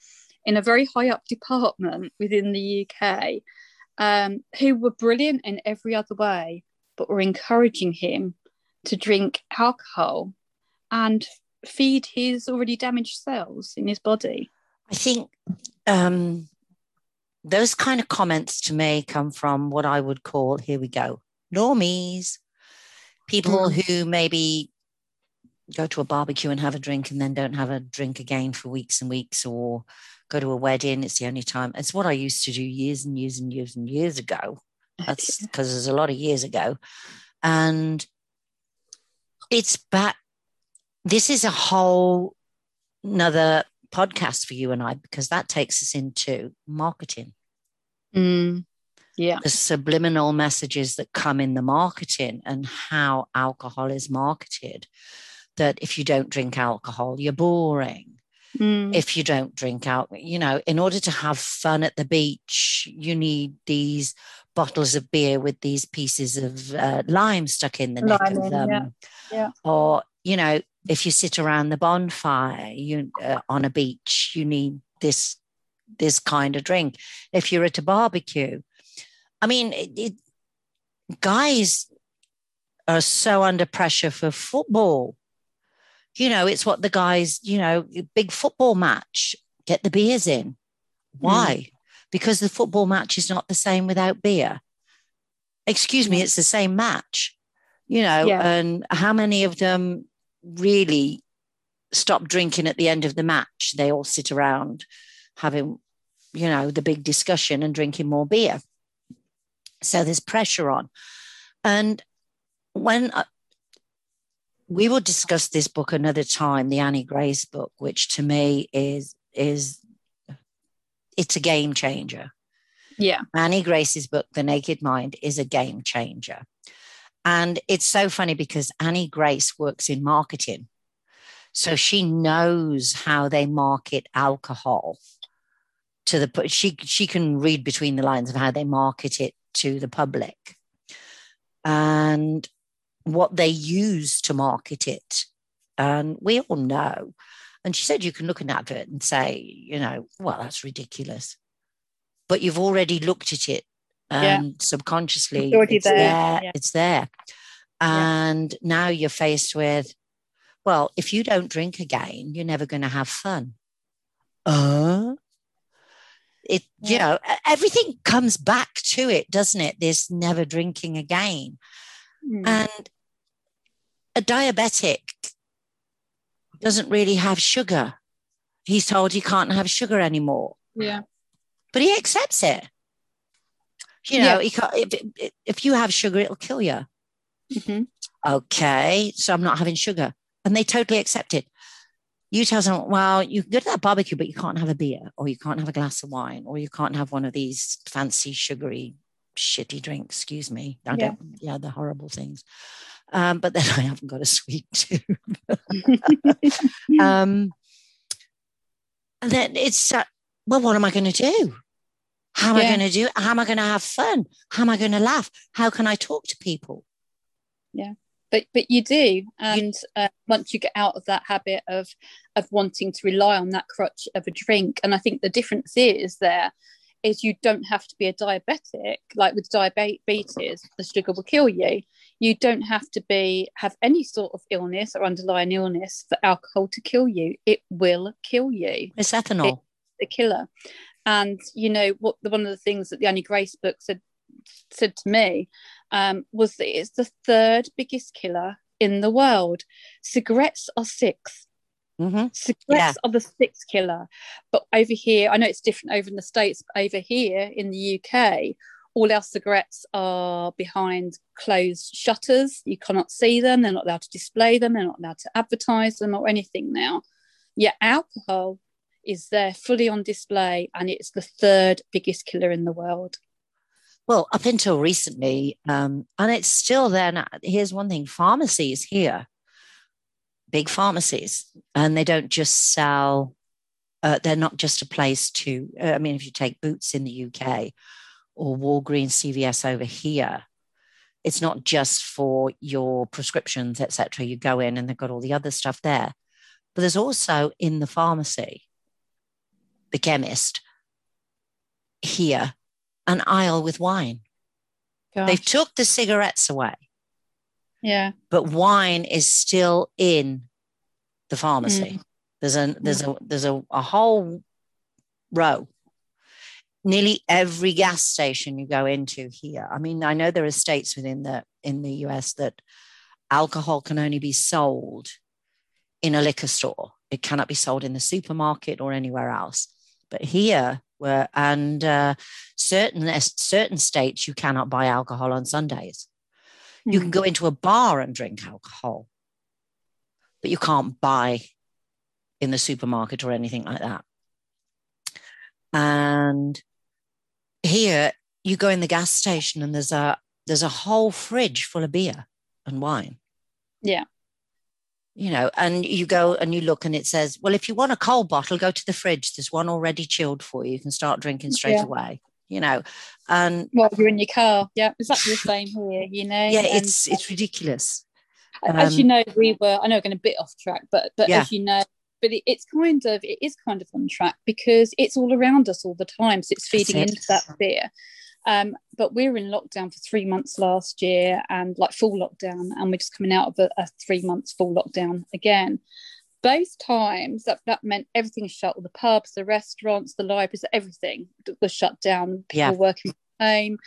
in a very high up department within the UK, um, who were brilliant in every other way but we're encouraging him to drink alcohol and feed his already damaged cells in his body. I think um, those kind of comments to me come from what I would call, here we go, normies, people mm. who maybe go to a barbecue and have a drink and then don't have a drink again for weeks and weeks or go to a wedding. It's the only time. It's what I used to do years and years and years and years ago. That's because there's a lot of years ago. And it's back. This is a whole another podcast for you and I because that takes us into marketing. Mm, yeah. The subliminal messages that come in the marketing and how alcohol is marketed. That if you don't drink alcohol, you're boring. Mm. If you don't drink out, you know, in order to have fun at the beach, you need these bottles of beer with these pieces of uh, lime stuck in the neck lime of them. Yeah. yeah. Or, you know, if you sit around the bonfire you uh, on a beach, you need this this kind of drink. If you're at a barbecue, I mean, it, it, guys are so under pressure for football You know, it's what the guys, you know, big football match, get the beers in. Why? Mm. Because the football match is not the same without beer. Excuse me, it's the same match, you know, yeah. and how many of them really stop drinking at the end of the match? They all sit around having, you know, the big discussion and drinking more beer. So there's pressure on. And when uh, we will discuss this book another time, the Annie Grace book, which to me is is it's a game changer. Yeah. Annie Grace's book, The Naked Mind, is a game changer. And it's so funny because Annie Grace works in marketing. So she knows how they market alcohol to the she she can read between the lines of how they market it to the public and what they use to market it. And we all know. And she said you can look at an advert and say, you know, well, that's ridiculous. But you've already looked at it and yeah. subconsciously it's, it's there. there yeah. It's there. And yeah. now you're faced with, well, if you don't drink again, you're never going to have fun. Uh, it yeah. you know everything comes back to it doesn't it this never drinking again mm. and a diabetic doesn't really have sugar he's told he can't have sugar anymore yeah but he accepts it you know yeah. he can't, if, if you have sugar it'll kill you mm-hmm. okay so i'm not having sugar and they totally accept it you tell someone, well, you can go to that barbecue, but you can't have a beer, or you can't have a glass of wine, or you can't have one of these fancy, sugary, shitty drinks. Excuse me. I yeah. yeah, the horrible things. Um, but then I haven't got a sweet tooth. um, and then it's, uh, well, what am I going to do? How am yeah. I going to do? How am I going to have fun? How am I going to laugh? How can I talk to people? Yeah but but you do and uh, once you get out of that habit of of wanting to rely on that crutch of a drink and i think the difference is there is you don't have to be a diabetic like with diabetes the sugar will kill you. You don't have to be have any sort of illness or underlying illness for alcohol to kill you. It will kill you. It's ethanol. It's the killer. And you know what the, one of the things that the annie grace book said said to me um, was that it's the third biggest killer in the world. Cigarettes are 6 mm-hmm. Cigarettes yeah. are the sixth killer. But over here, I know it's different over in the States, but over here in the UK, all our cigarettes are behind closed shutters. You cannot see them. They're not allowed to display them. They're not allowed to advertise them or anything now. Yet alcohol is there fully on display and it's the third biggest killer in the world. Well, up until recently, um, and it's still there now. Here's one thing pharmacies here, big pharmacies, and they don't just sell, uh, they're not just a place to, uh, I mean, if you take Boots in the UK or Walgreens, CVS over here, it's not just for your prescriptions, etc. You go in and they've got all the other stuff there. But there's also in the pharmacy, the chemist here an aisle with wine. Gosh. They've took the cigarettes away. Yeah. But wine is still in the pharmacy. Mm. There's a there's mm. a there's a, a whole row. Nearly every gas station you go into here. I mean, I know there are states within the in the US that alcohol can only be sold in a liquor store. It cannot be sold in the supermarket or anywhere else. But here, where and uh, certain certain states you cannot buy alcohol on Sundays. You can go hmm. into a bar and drink alcohol, but you can't buy in the supermarket or anything like that. And here you go in the gas station and there's a there's a whole fridge full of beer and wine. Yeah you know, and you go and you look and it says, well, if you want a cold bottle, go to the fridge. There's one already chilled for you. You can start drinking straight yeah. away, you know. And well you're in your car, yeah, exactly the same here, you know. Yeah, and, it's it's ridiculous. As um, you know, we were. I know we're going a bit off track, but but yeah. as you know, but it, it's kind of it is kind of on track because it's all around us all the time. So it's feeding into that fear. Um, but we were in lockdown for three months last year and like full lockdown, and we're just coming out of a, a three months full lockdown again. Both times that, that meant everything shut, all the pubs, the restaurants, the libraries, everything was shut down. People yeah. working from home.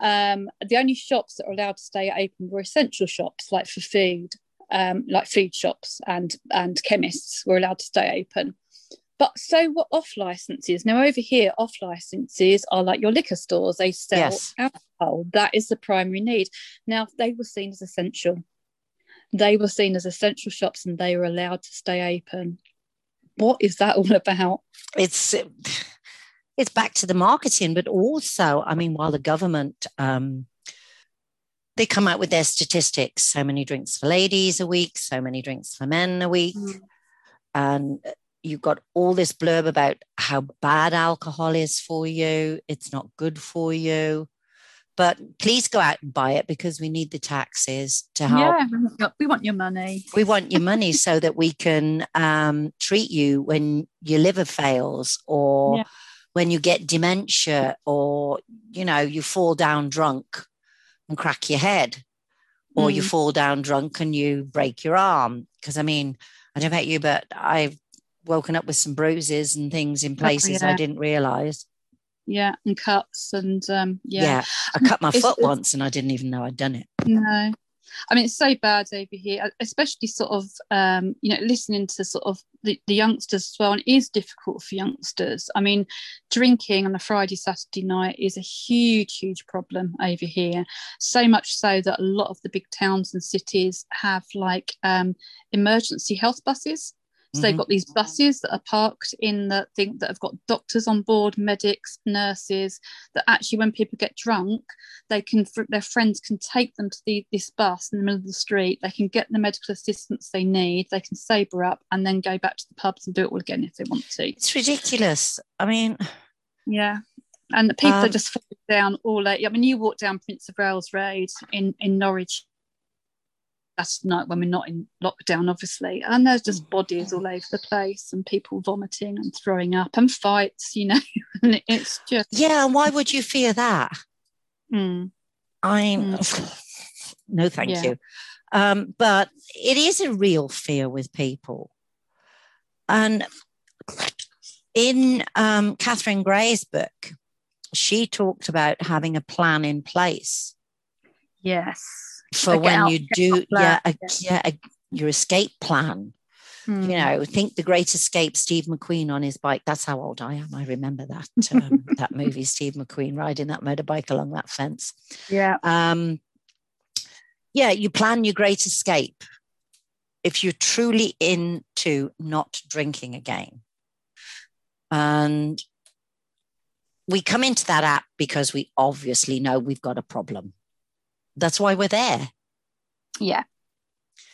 Um, the only shops that were allowed to stay open were essential shops, like for food, um, like food shops and and chemists were allowed to stay open. But so what off licenses? Now over here, off licenses are like your liquor stores. They sell yes. alcohol. That is the primary need. Now they were seen as essential. They were seen as essential shops, and they were allowed to stay open. What is that all about? It's it's back to the marketing, but also, I mean, while the government um, they come out with their statistics, so many drinks for ladies a week, so many drinks for men a week, mm. and you've got all this blurb about how bad alcohol is for you. It's not good for you. But please go out and buy it because we need the taxes to help. Yeah, we want your money. We want your money so that we can um, treat you when your liver fails or yeah. when you get dementia or, you know, you fall down drunk and crack your head or mm. you fall down drunk and you break your arm. Because I mean, I don't know about you, but I've woken up with some bruises and things in oh, places oh, yeah. I didn't realize. Yeah, and cuts and um, yeah. Yeah, I cut my foot once and I didn't even know I'd done it. No, I mean, it's so bad over here, especially sort of, um, you know, listening to sort of the, the youngsters as well. And it is difficult for youngsters. I mean, drinking on a Friday, Saturday night is a huge, huge problem over here. So much so that a lot of the big towns and cities have like um, emergency health buses so mm-hmm. they've got these buses that are parked in the thing that have got doctors on board, medics, nurses. That actually, when people get drunk, they can their friends can take them to the, this bus in the middle of the street. They can get the medical assistance they need. They can sober up and then go back to the pubs and do it all again if they want to. It's ridiculous. I mean, yeah. And the people um, are just falling down all over. I mean, you walk down Prince of Wales Road in, in Norwich that's night when we're not in lockdown, obviously. And there's just bodies all over the place and people vomiting and throwing up and fights, you know. and it's just yeah. And why would you fear that? Mm. I'm mm. no, thank yeah. you. Um, but it is a real fear with people, and in um, Catherine Gray's book, she talked about having a plan in place. Yes for when you do yeah, a, yeah. a, your escape plan. Mm. you hmm. know think the great escape steve mcqueen on his bike. That's how old i am. I remember that um, that movie steve mcqueen riding that motorbike along that fence. Yeah. Um yeah you plan your great escape if you're truly into not drinking again. And we come into that app because we obviously know we've got a problem that's why we're there. Yeah.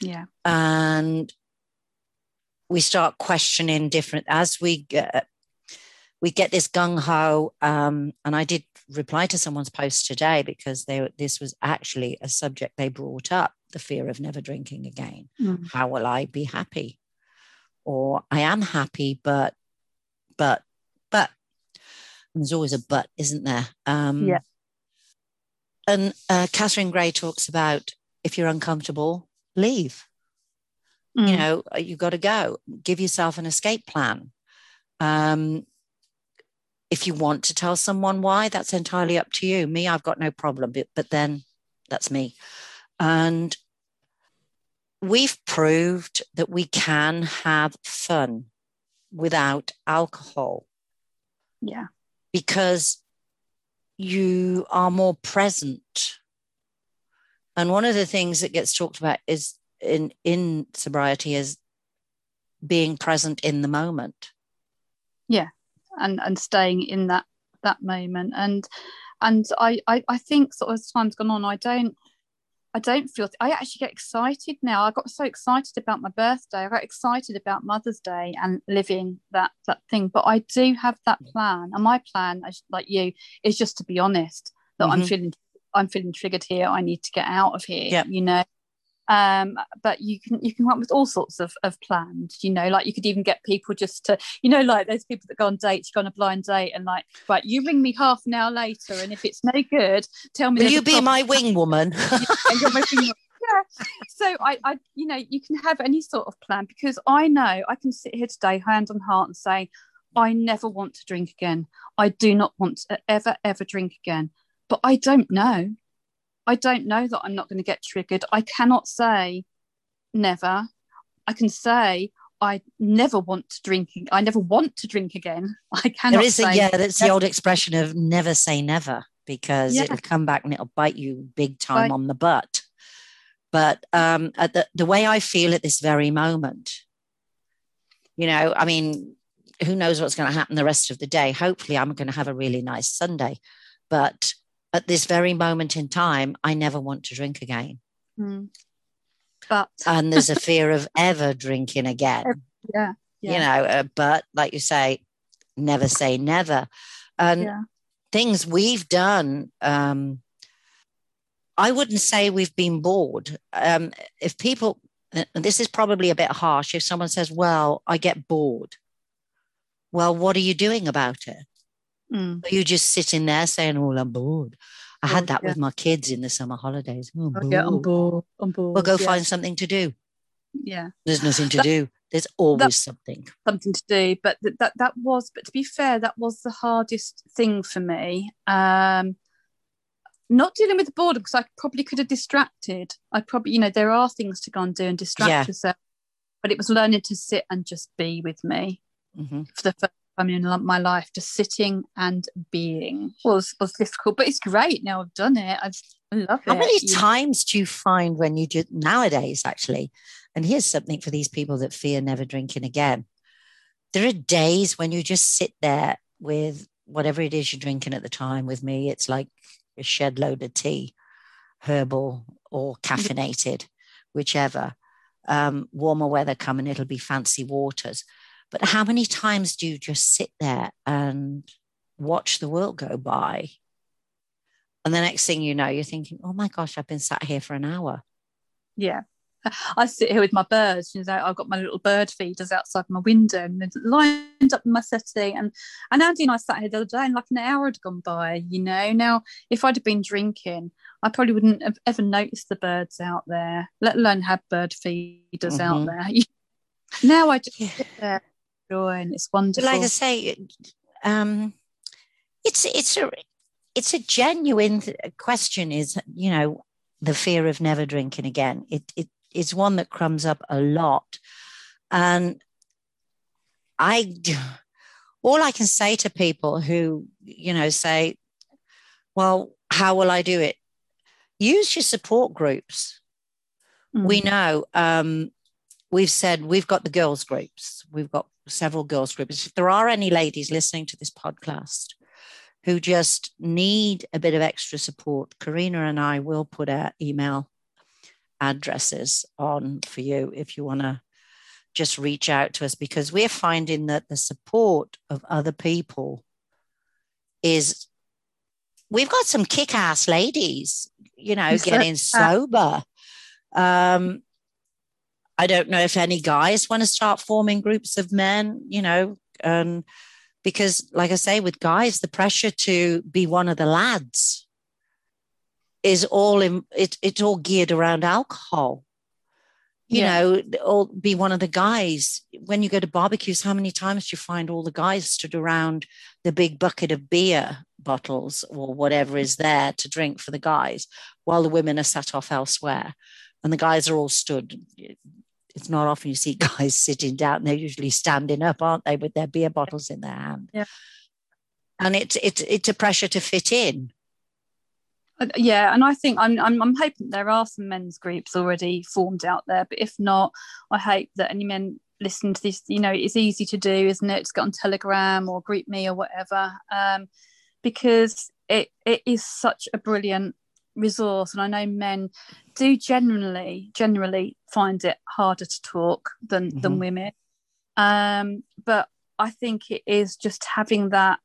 Yeah. And we start questioning different as we get we get this gung ho. Um, and I did reply to someone's post today because they this was actually a subject they brought up: the fear of never drinking again. Mm. How will I be happy? Or I am happy, but but but there's always a but, isn't there? Um, yeah and uh, Catherine Gray talks about if you're uncomfortable, leave. Mm. You know, uh, you've got to go. Give yourself an escape plan. Um, if you want to tell someone why, that's entirely up to you. Me, I've got no problem, but, but then that's me. And we've proved that we can have fun without alcohol. Yeah. Because you are more present. And one of the things that gets talked about is in, in sobriety is being present in the moment. Yeah. And and staying in that that moment. And and I, I, I think sort of as time's gone on, I don't I don't feel I actually get excited now. I got so excited about my birthday. I got excited about Mother's Day and living that that thing. But I do have that plan, and my plan, like you, is just to be honest that mm-hmm. I'm feeling I'm feeling triggered here. I need to get out of here. Yep. You know, um but you can you can come up with all sorts of, of plans you know like you could even get people just to you know like those people that go on dates go on a blind date and like right you ring me half an hour later and if it's no good tell me will you be my wing woman. Yeah. So I, I you know you can have any sort of plan because i know i can sit here today hand on heart and say i never want to drink again. I do not want to ever ever drink again. But i don't know I don't know that I'm not going to get triggered. I cannot say never. I can say I never want to drink. I never want to drink again. I cannot. There is a yeah. That's the old expression of never say never because yeah. it'll come back and it'll bite you big time on the butt. But um, the the way I feel at this very moment, you know, I mean, who knows what's going to happen the rest of the day? Hopefully, I'm going to have a really nice Sunday, but at this very moment in time, I never want to drink again. Mm. But and there's a fear of ever drinking again. Yeah. yeah. You know, uh, but like you say, never say never. And yeah. things we've done, um, I wouldn't say we've been bored. Um, if people, this is probably a bit harsh, if someone says, Well, I get bored. Well, what are you doing about it? Mm. Are you just sitting there saying, "Oh, I'm bored"? I had that yeah. with my kids in the summer holidays. Oh, I'm, oh, yeah, I'm bored. I'm bored. We'll go yeah. find something to do. Yeah, there's nothing to that, do. There's always something. Something to do, but th- that that was. But to be fair, that was the hardest thing for me. Um, not dealing with boredom because I probably could have distracted. I probably, you know, there are things to go and do and distract yeah. yourself, but it was learning to sit and just be with me mm-hmm. for the first I mean, in my life, just sitting and being was was difficult, but it's great now. I've done it. I, I love How it. How many times do you find when you do nowadays? Actually, and here's something for these people that fear never drinking again. There are days when you just sit there with whatever it is you're drinking at the time. With me, it's like a shed load of tea, herbal or caffeinated, whichever. Um, warmer weather coming, it'll be fancy waters but how many times do you just sit there and watch the world go by? And the next thing you know, you're thinking, oh my gosh, I've been sat here for an hour. Yeah. I sit here with my birds. You know, I've got my little bird feeders outside my window and they're lined up in my settee. And and Andy and I sat here the other day and like an hour had gone by. You know, now if I'd have been drinking, I probably wouldn't have ever noticed the birds out there, let alone have bird feeders mm-hmm. out there. now I just sit there and it's wonderful. Like I say, um, it's it's a it's a genuine question. Is you know the fear of never drinking again? It it is one that comes up a lot, and I all I can say to people who you know say, well, how will I do it? Use your support groups. Mm. We know um, we've said we've got the girls groups, we've got several girls groups. If there are any ladies listening to this podcast who just need a bit of extra support, Karina and I will put our email addresses on for you if you want to just reach out to us because we're finding that the support of other people is we've got some kick-ass ladies you know getting sober um I don't know if any guys want to start forming groups of men, you know, um, because, like I say, with guys, the pressure to be one of the lads is all in it, it's all geared around alcohol. You yeah. know, or be one of the guys. When you go to barbecues, how many times do you find all the guys stood around the big bucket of beer bottles or whatever is there to drink for the guys, while the women are sat off elsewhere? and the guys are all stood it's not often you see guys sitting down. They're usually standing up, aren't they, with their beer bottles in their hand? Yeah. And it's it's it's a pressure to fit in. Uh, yeah, and I think I'm, I'm I'm hoping there are some men's groups already formed out there. But if not, I hope that any men listen to this. You know, it's easy to do, isn't it? Just get on Telegram or GroupMe or whatever, um, because it it is such a brilliant resource and i know men do generally generally find it harder to talk than mm-hmm. than women um but i think it is just having that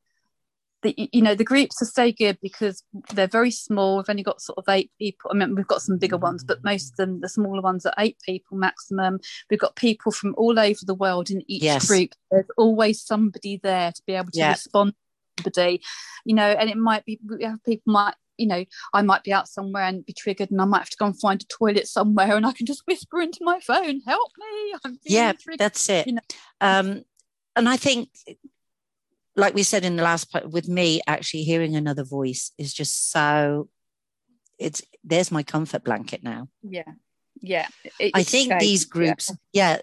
the you know the groups are so good because they're very small. We've only got sort of eight people. I mean, we've got some bigger ones, but most of them, the smaller ones, are eight people maximum. We've got people from all over the world in each yes. group. There's always somebody there to be able to yeah. respond to somebody, you know. And it might be we have people might you know, I might be out somewhere and be triggered, and I might have to go and find a toilet somewhere, and I can just whisper into my phone, "Help me!" yeah, triggered. that's it. You know? um, and I think like we said in the last part with me actually hearing another voice is just so it's there's my comfort blanket now yeah yeah it, i think these groups yeah. yeah.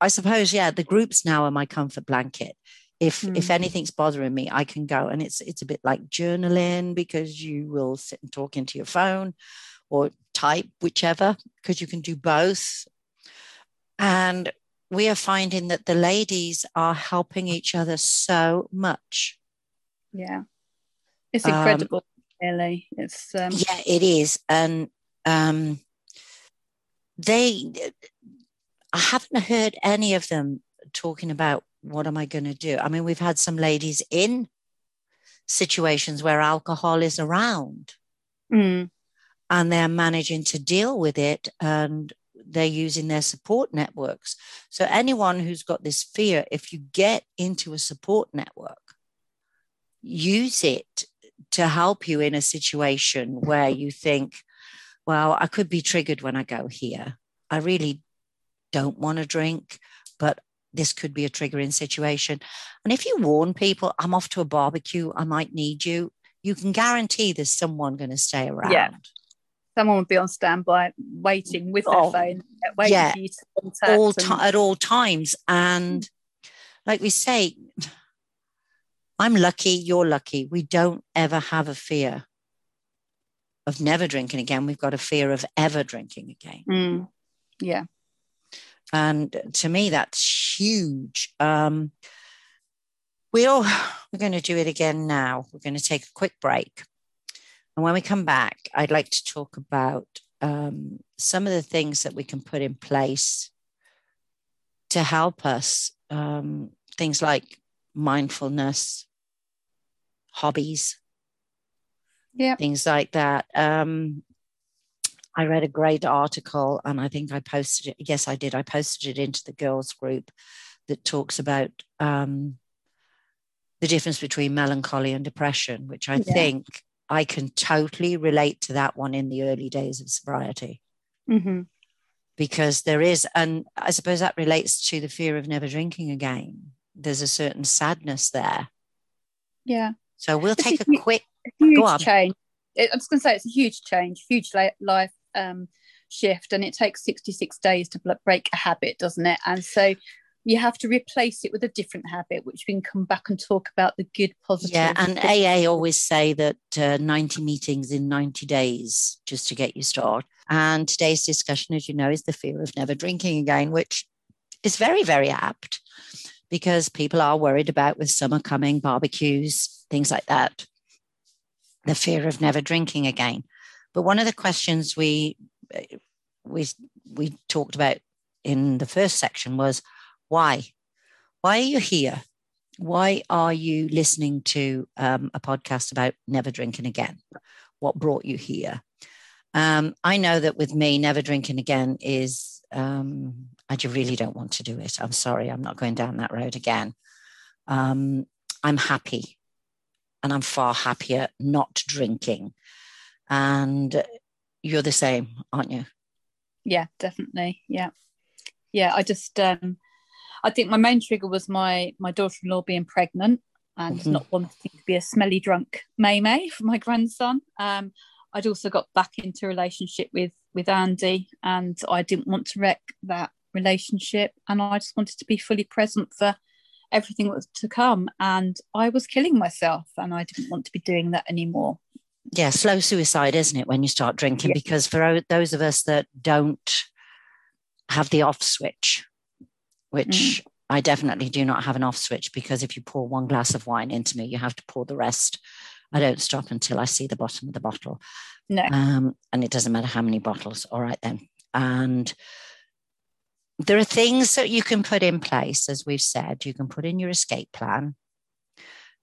i suppose yeah the groups now are my comfort blanket if mm. if anything's bothering me i can go and it's it's a bit like journaling because you will sit and talk into your phone or type whichever because you can do both and we are finding that the ladies are helping each other so much. Yeah. It's um, incredible, um, really. It's um... yeah, it is. And um they I haven't heard any of them talking about what am I going to do. I mean, we've had some ladies in situations where alcohol is around. Mm. And they're managing to deal with it and they're using their support networks. So, anyone who's got this fear, if you get into a support network, use it to help you in a situation where you think, well, I could be triggered when I go here. I really don't want to drink, this could be a triggering situation. And if you warn people, I'm off to a barbecue, I might need you, you can guarantee there's someone going to stay around. Yeah someone would be on standby waiting with their oh, phone, waiting yeah, for you to contact. All t- and... At all times. And like we say, I'm lucky, you're lucky. We don't ever have a fear of never drinking again. We've got a fear of ever drinking again. Mm. Yeah. And to me, that's huge. Um, we all, we're going to do it again now. We're going to take a quick break. And when we come back, I'd like to talk about um, some of the things that we can put in place to help us. Um, things like mindfulness, hobbies, yeah, things like that. Um, I read a great article, and I think I posted it. Yes, I did. I posted it into the girls group that talks about um, the difference between melancholy and depression, which I yeah. think I can totally relate to that one in the early days of sobriety. Mm-hmm. Because there is, and I suppose that relates to the fear of never drinking again. There's a certain sadness there. Yeah. So we'll take a, a quick huge change. I'm just going to say it's a huge change, huge life um, shift, and it takes 66 days to break a habit, doesn't it? And so you have to replace it with a different habit, which we can come back and talk about the good positive. Yeah, and AA always say that uh, 90 meetings in 90 days just to get you started. And today's discussion, as you know, is the fear of never drinking again, which is very, very apt because people are worried about with summer coming, barbecues, things like that, the fear of never drinking again. But one of the questions we we we talked about in the first section was why? Why are you here? Why are you listening to um, a podcast about never drinking again? What brought you here? Um, I know that with me, never drinking again is, um, I really don't want to do it. I'm sorry, I'm not going down that road again. Um, I'm happy and I'm far happier not drinking. And you're the same, aren't you? Yeah, definitely. Yeah. Yeah. I just, um, I think my main trigger was my my daughter-in-law being pregnant and mm-hmm. not wanting to be a smelly drunk May May for my grandson. Um, I'd also got back into a relationship with with Andy, and I didn't want to wreck that relationship, and I just wanted to be fully present for everything that was to come. And I was killing myself, and I didn't want to be doing that anymore. Yeah, slow suicide, isn't it, when you start drinking? Yeah. Because for those of us that don't have the off switch, which mm. I definitely do not have an off switch because if you pour one glass of wine into me, you have to pour the rest. I don't stop until I see the bottom of the bottle. No. Um, and it doesn't matter how many bottles. All right, then. And there are things that you can put in place, as we've said. You can put in your escape plan.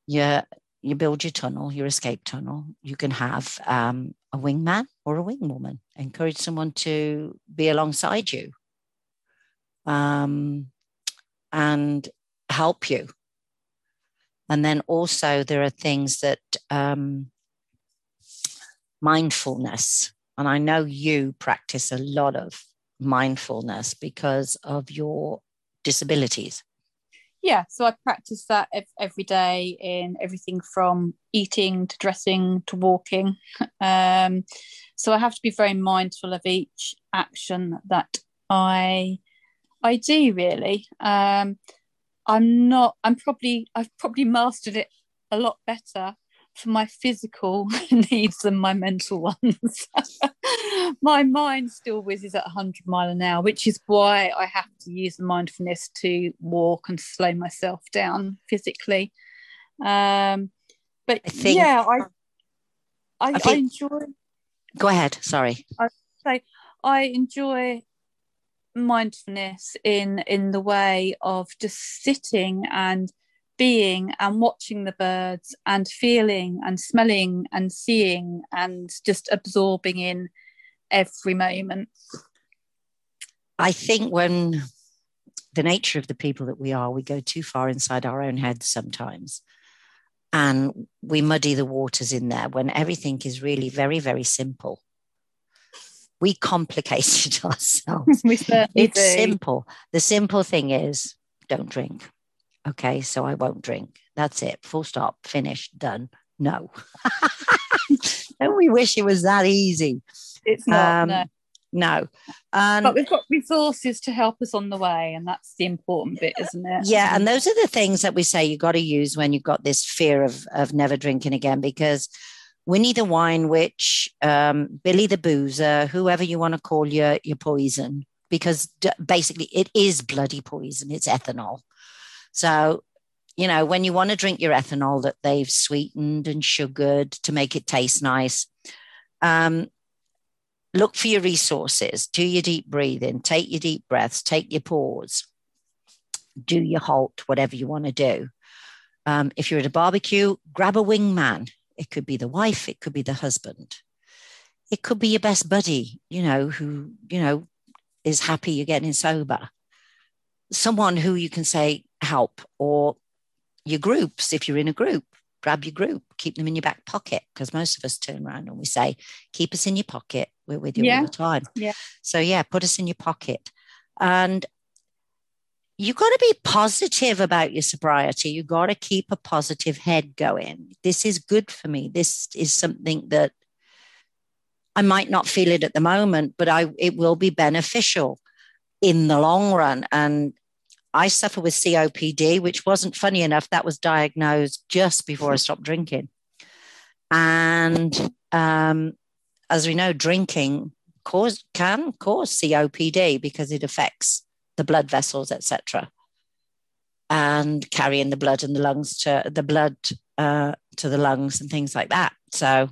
Yeah, you build your tunnel, your escape tunnel, you can have um, a wingman or a wingwoman. Encourage someone to be alongside you um, and help you. And then also, there are things that um, mindfulness, and I know you practice a lot of mindfulness because of your disabilities yeah so i practice that every day in everything from eating to dressing to walking um, so i have to be very mindful of each action that i i do really um, i'm not i'm probably i've probably mastered it a lot better for my physical needs than my mental ones. my mind still whizzes at 100 mile an hour, which is why I have to use mindfulness to walk and slow myself down physically. Um, but I think, yeah, I, I, I, think, I, enjoy. Go ahead. Sorry. I say I enjoy mindfulness in in the way of just sitting and being and watching the birds and feeling and smelling and seeing and just absorbing in every moment. I think when the nature of the people that we are, we go too far inside our own heads sometimes. And we muddy the waters in there when everything is really very, very simple. We complicate it ourselves. we it's do. simple. The simple thing is don't drink. Okay, so I won't drink. That's it. Full stop. Finished. Done. No. Don't we wish it was that easy? It's not. Um, no. No. Um, but we've got resources to help us on the way, and that's the important bit, isn't it? Yeah, and those are the things that we say you got to use when you've got this fear of of never drinking again, because Winnie the Wine Witch, um, Billy the Boozer, whoever you want to call your your poison, because d- basically it is bloody poison. It's ethanol. So, you know, when you want to drink your ethanol that they've sweetened and sugared to make it taste nice, um, look for your resources. Do your deep breathing, take your deep breaths, take your pause, do your halt, whatever you want to do. Um, if you're at a barbecue, grab a wingman. It could be the wife, it could be the husband, it could be your best buddy, you know, who, you know, is happy you're getting sober. Someone who you can say, help or your groups if you're in a group grab your group keep them in your back pocket because most of us turn around and we say keep us in your pocket we're with you yeah. all the time. Yeah. So yeah put us in your pocket. And you've got to be positive about your sobriety. You've got to keep a positive head going. This is good for me. This is something that i might not feel it at the moment but i it will be beneficial in the long run. And I suffer with COPD, which wasn't funny enough. That was diagnosed just before I stopped drinking. And um, as we know, drinking cause, can cause COPD because it affects the blood vessels, etc., and carrying the blood in the lungs to the blood uh, to the lungs and things like that. So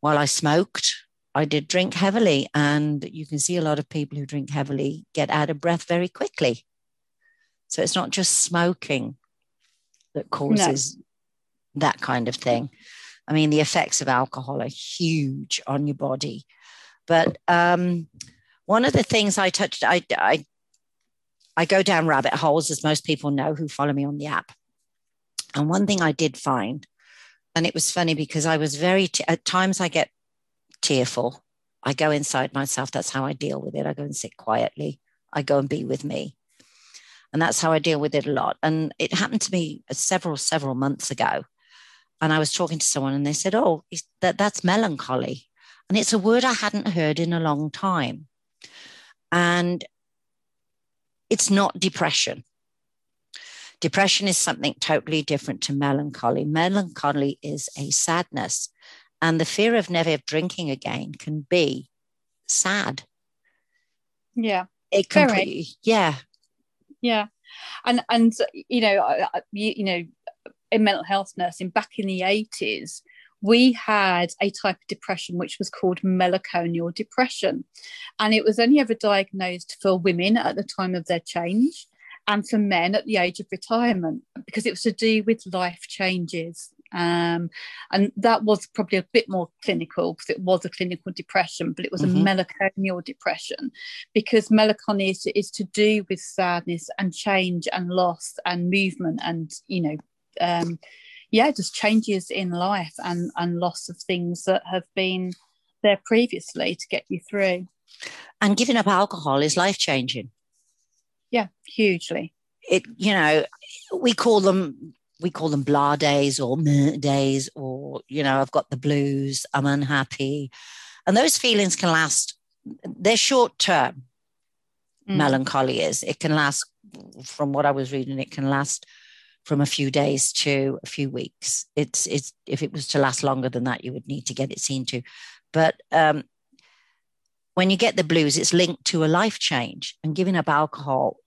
while I smoked, I did drink heavily, and you can see a lot of people who drink heavily get out of breath very quickly. So it's not just smoking that causes no. that kind of thing. I mean, the effects of alcohol are huge on your body. But um, one of the things I touched, I, I, I go down rabbit holes, as most people know who follow me on the app. And one thing I did find, and it was funny because I was very, at times I get tearful. I go inside myself. That's how I deal with it. I go and sit quietly. I go and be with me. And that's how I deal with it a lot. And it happened to me several, several months ago. And I was talking to someone and they said, Oh, that, that's melancholy. And it's a word I hadn't heard in a long time. And it's not depression. Depression is something totally different to melancholy. Melancholy is a sadness. And the fear of never drinking again can be sad. Yeah. It can be, yeah, yeah. And and you know you, you know in mental health nursing back in the 80s we had a type of depression which was called melanconial depression. And it was only ever diagnosed for women at the time of their change and for men at the age of retirement because it was to do with life changes Um, and that was probably a bit more clinical because it was a clinical depression, but it was mm-hmm. a melancholial depression because melancholy is, is to do with sadness and change and loss and movement and, you know, um, yeah, just changes in life and, and loss of things that have been there previously to get you through. And giving up alcohol is life changing. Yeah, hugely. It, you know, we call them we call them blah days or meh days, or you know, I've got the blues, I'm unhappy, and those feelings can last. They're short term. Mm. Melancholy is. It can last. From what I was reading, it can last from a few days to a few weeks. It's it's if it was to last longer than that, you would need to get it seen to. But um, when you get the blues, it's linked to a life change, and giving up alcohol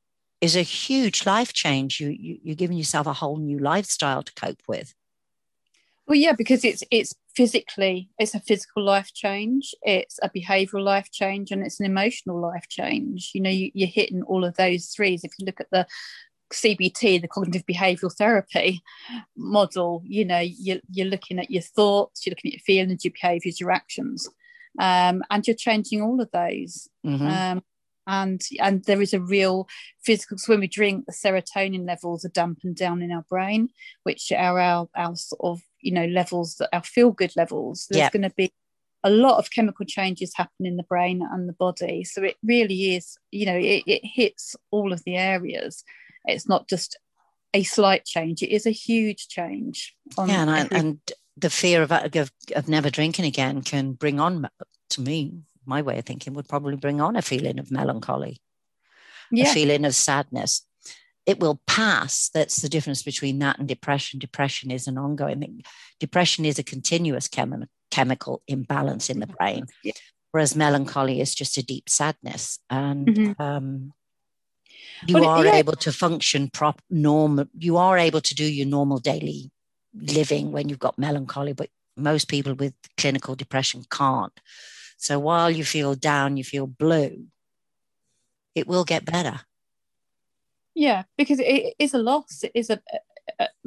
is a huge life change. You, you you're giving yourself a whole new lifestyle to cope with. Well, yeah, because it's it's physically it's a physical life change, it's a behavioural life change, and it's an emotional life change. You know, you, you're hitting all of those threes. If you look at the CBT, the cognitive behavioural therapy model, you know, you're, you're looking at your thoughts, you're looking at your feelings, your behaviours, your actions, um, and you're changing all of those. Mm-hmm. Um, and and there is a real physical. So when we drink, the serotonin levels are dampened down in our brain, which are our our sort of you know levels that our feel good levels. There's going to be a lot of chemical changes happen in the brain and the body. So it really is, you know, it, it hits all of the areas. It's not just a slight change; it is a huge change. yeah, and, I, and the fear of, of of never drinking again can bring on to me my way of thinking would probably bring on a feeling of melancholy, yeah. a feeling of sadness. It will pass. That's the difference between that and depression. Depression is an ongoing thing. Depression is a continuous chemi- chemical imbalance in the brain, yeah. whereas melancholy is just a deep sadness. And mm-hmm. um, you well, are yeah. able to function prop normal you are able to do your normal daily living when you've got melancholy but most people with clinical depression can't so while you feel down you feel blue it will get better yeah because it is a loss it is a,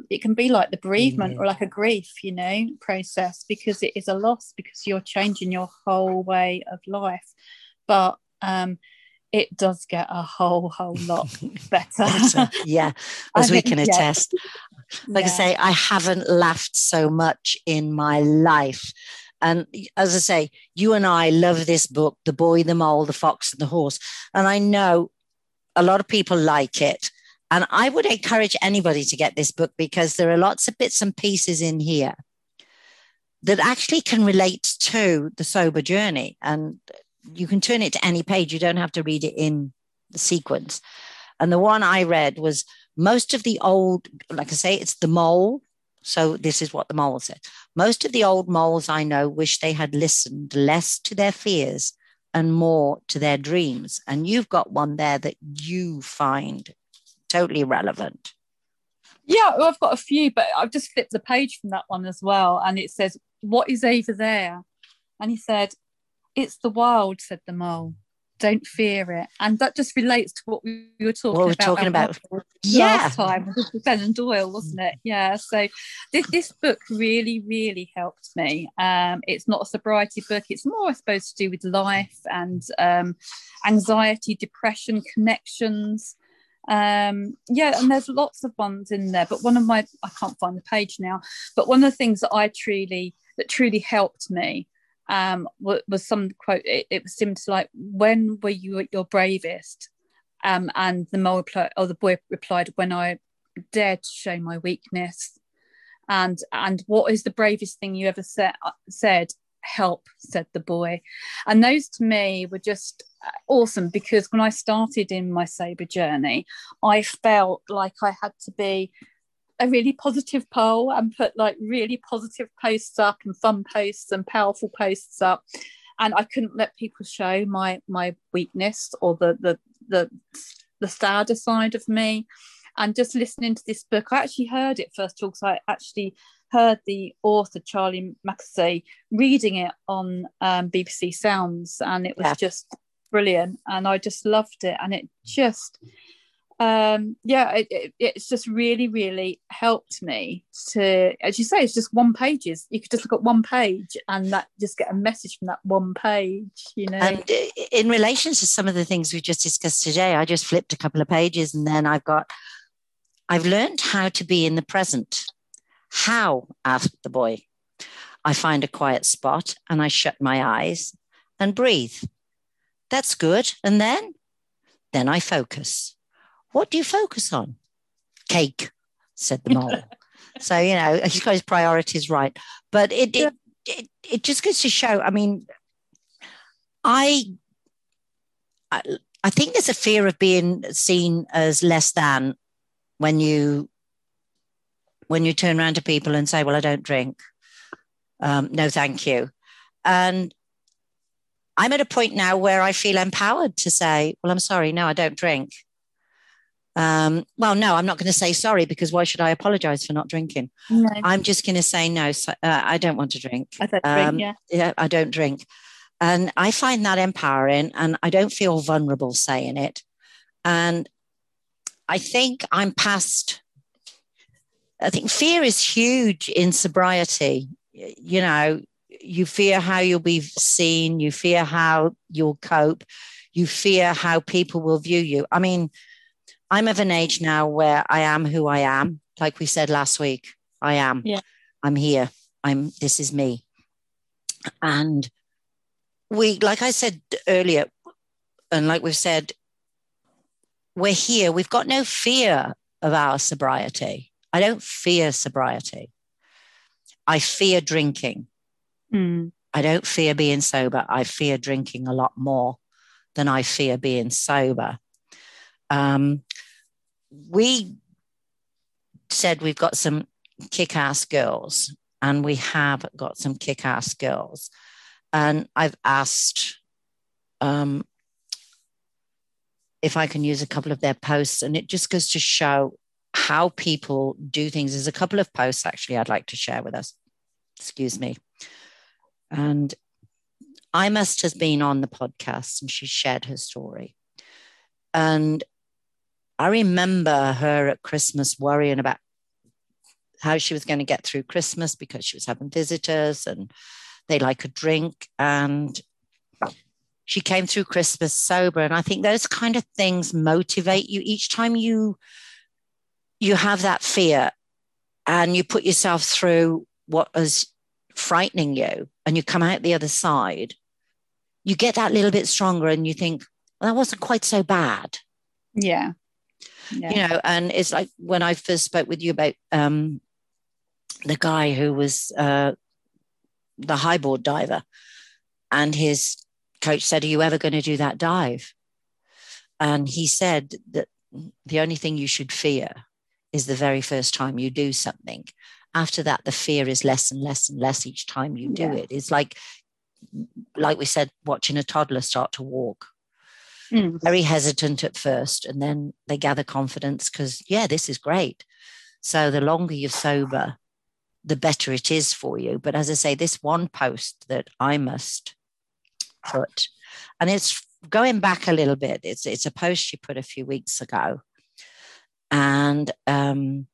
it can be like the bereavement yeah. or like a grief you know process because it is a loss because you're changing your whole way of life but um it does get a whole whole lot better. yeah, as we can attest. Like yeah. I say, I haven't laughed so much in my life. And as I say, you and I love this book, The Boy, the Mole, the Fox, and the Horse. And I know a lot of people like it. And I would encourage anybody to get this book because there are lots of bits and pieces in here that actually can relate to the sober journey. And you can turn it to any page. You don't have to read it in the sequence. And the one I read was most of the old, like I say, it's the mole. So this is what the mole said. Most of the old moles I know wish they had listened less to their fears and more to their dreams. And you've got one there that you find totally relevant. Yeah, well, I've got a few, but I've just flipped the page from that one as well. And it says, What is over there? And he said, it's the wild, said the mole. Don't fear it. And that just relates to what we were talking what we're about. Talking about yeah. last time with Ben and Doyle, wasn't it? Yeah. So this, this book really, really helped me. Um, it's not a sobriety book. It's more, I suppose, to do with life and um, anxiety, depression, connections um yeah and there's lots of ones in there but one of my i can't find the page now but one of the things that i truly that truly helped me um, was some quote. It, it was similar to like, "When were you at your bravest?" Um, and the mole or the boy replied, "When I dared to show my weakness." And and what is the bravest thing you ever said? Said help, said the boy, and those to me were just awesome because when I started in my sober journey, I felt like I had to be a really positive poll and put like really positive posts up and fun posts and powerful posts up. And i couldn't let people show my my weakness or the the the, the sadder side of me. And just listening to this book i actually heard it first of all because i actually heard the author charlie mackesy reading it on um, bbc sounds and it was yeah. just brilliant. And i just loved it. And it just um yeah it, it, it's just really really helped me to as you say it's just one pages you could just look at one page and that just get a message from that one page you know? And in relation to some of the things we've just discussed today i just flipped a couple of pages and then i've got i've learned how to be in the present. How asked the boy. I find a quiet spot and i shut my eyes and breathe. That's good. And then then i focus what do you focus on? Cake, said the mole. so, you know, he's got his priorities right. But it, it, it, it just goes to show, I mean, I, I, I think there's a fear of being seen as less than when you when you turn around to people and say, "Well, I don't drink." Um, no, thank you. And I'm at a point now where I feel empowered to say, "Well, I'm sorry, no, I don't drink." Um, well, no, I'm not going to say sorry because why should I apologize for not drinking? No. I'm just going to say no. So, uh, I don't want to drink. I don't um, drink. Yeah. yeah, I don't drink, and I find that empowering, and I don't feel vulnerable saying it. And I think I'm past. I think fear is huge in sobriety. You know, you fear how you'll be seen. You fear how you'll cope. You fear how people will view you. I mean I'm of an age now where I am who I am. Like we said last week, I am. Yeah. I'm here. I'm this is me. And we, like I said earlier, and like we've said, we're here. We've got no fear of our sobriety. I don't fear sobriety. I fear drinking. Mm. I don't fear being sober. I fear drinking a lot more than I fear being sober. Um, we said we've got some kick ass girls, and we have got some kick ass girls. And I've asked um, if I can use a couple of their posts, and it just goes to show how people do things. There's a couple of posts actually I'd like to share with us. Excuse me. And I must has been on the podcast and she shared her story. And I remember her at Christmas worrying about how she was going to get through Christmas because she was having visitors and they like a drink. And she came through Christmas sober. And I think those kind of things motivate you each time you you have that fear and you put yourself through what is frightening you and you come out the other side, you get that little bit stronger and you think, well, that wasn't quite so bad. Yeah yeah. you know and it's like when i first spoke with you about um, the guy who was uh, the highboard diver and his coach said are you ever going to do that dive and he said that the only thing you should fear is the very first time you do something after that the fear is less and less and less each time you do yeah. it it's like like we said watching a toddler start to walk mm. very hesitant at first, and then they gather confidence because, yeah, this is great. So the longer you're sober, the better it is for you. But as I say, this one post that I must put, and it's going back a little bit. It's it's a post she put a few weeks ago, and um,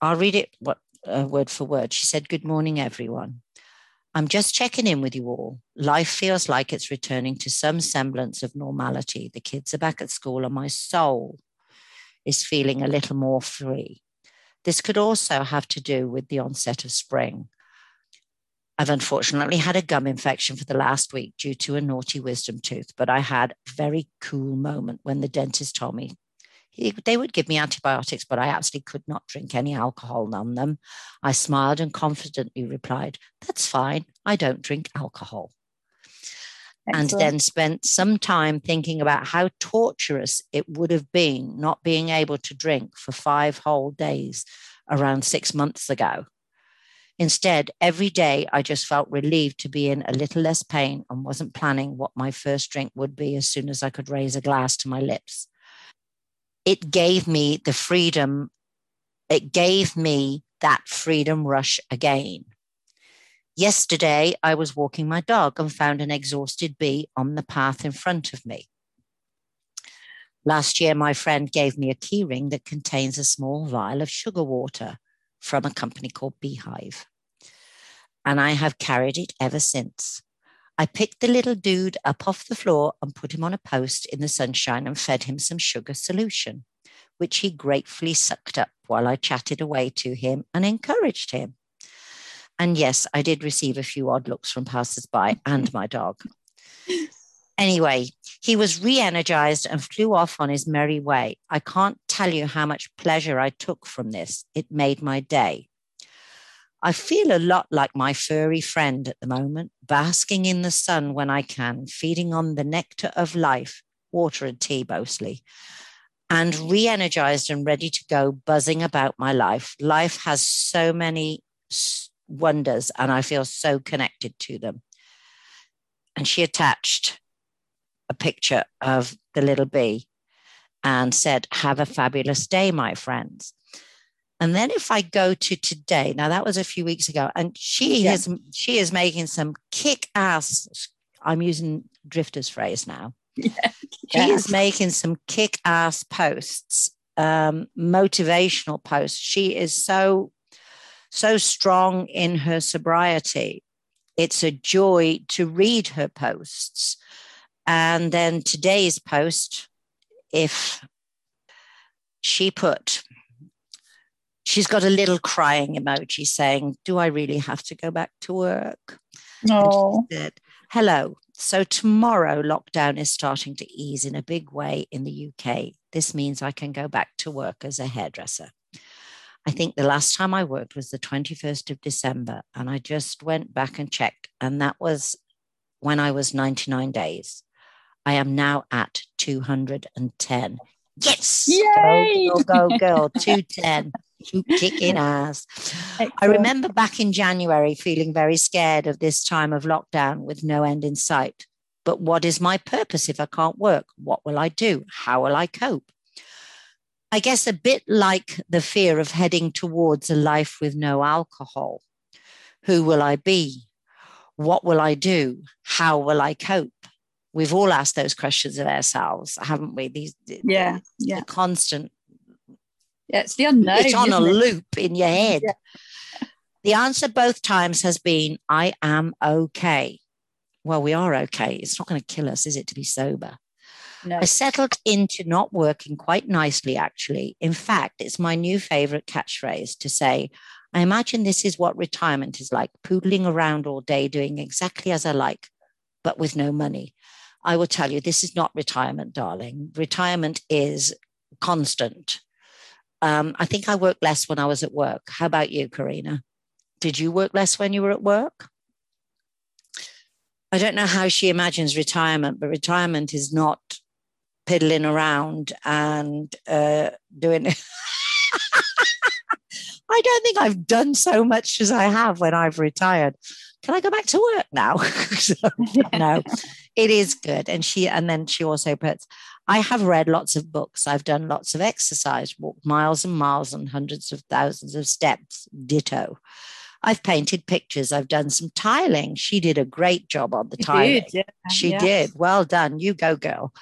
I'll read it what uh, word for word. She said, "Good morning, everyone. I'm just checking in with you all. Life feels like it's returning to some semblance of normality. The kids are back at school, and my soul is feeling a little more free. This could also have to do with the onset of spring. I've unfortunately had a gum infection for the last week due to a naughty wisdom tooth, but I had a very cool moment when the dentist told me he, they would give me antibiotics, but I absolutely could not drink any alcohol on them. I smiled and confidently replied, That's fine. I don't drink alcohol. Excellent. And then spent some time thinking about how torturous it would have been not being able to drink for five whole days around six months ago. Instead, every day I just felt relieved to be in a little less pain and wasn't planning what my first drink would be as soon as I could raise a glass to my lips it gave me the freedom, it gave me that freedom rush again. Yesterday, I was walking my dog and found an exhausted bee on the path in front of me. Last year, my friend gave me a keyring that contains a small vial of sugar water from a company called Beehive. And I have carried it ever since. I picked the little dude up off the floor and put him on a post in the sunshine and fed him some sugar solution, which he gratefully sucked up while I chatted away to him and encouraged him. And yes, I did receive a few odd looks from passers-by and my dog. Anyway, he was re energized and flew off on his merry way. I can't tell you how much pleasure I took from this. It made my day. I feel a lot like my furry friend at the moment, basking in the sun when I can, feeding on the nectar of life, water and tea mostly, and mm-hmm. re energized and ready to go, buzzing about my life. Life has so many wonders and I feel so connected to them. And she attached a picture of the little bee and said, Have a fabulous day, my friends. And then if I go to today, now that was a few weeks ago, and she yeah. is she is making some kick ass. I'm using Drifter's phrase now. Yeah. She is making some kick ass posts, um, motivational posts. She is so so strong in her sobriety. It's a joy to read her posts. And then today's post, if she put, she's got a little crying emoji saying, Do I really have to go back to work? No. Said, Hello. So tomorrow, lockdown is starting to ease in a big way in the UK. This means I can go back to work as a hairdresser. I think the last time I worked was the 21st of December, and I just went back and checked, and that was when I was 99 days. I am now at 210. Yes! Yay! Go, go, go, girl, 210. You kicking ass. Excellent. I remember back in January feeling very scared of this time of lockdown with no end in sight. But what is my purpose if I can't work? What will I do? How will I cope? I guess a bit like the fear of heading towards a life with no alcohol. Who will I be? What will I do? How will I cope? We've all asked those questions of ourselves, haven't we? These yeah, yeah. The constant. Yeah, it's the unknown. It's on a it? loop in your head. Yeah. The answer both times has been, I am okay. Well, we are okay. It's not going to kill us, is it, to be sober? No. I settled into not working quite nicely, actually. In fact, it's my new favorite catchphrase to say, I imagine this is what retirement is like poodling around all day, doing exactly as I like, but with no money. I will tell you, this is not retirement, darling. Retirement is constant. Um, I think I worked less when I was at work. How about you, Karina? Did you work less when you were at work? I don't know how she imagines retirement, but retirement is not piddling around and uh, doing it. I don't think I've done so much as I have when I've retired. Can I go back to work now? so, no, it is good. And she, and then she also puts, I have read lots of books. I've done lots of exercise, walked miles and miles and hundreds of thousands of steps, ditto. I've painted pictures. I've done some tiling. She did a great job on the tiling. Did, yeah. She yes. did. Well done. You go, girl.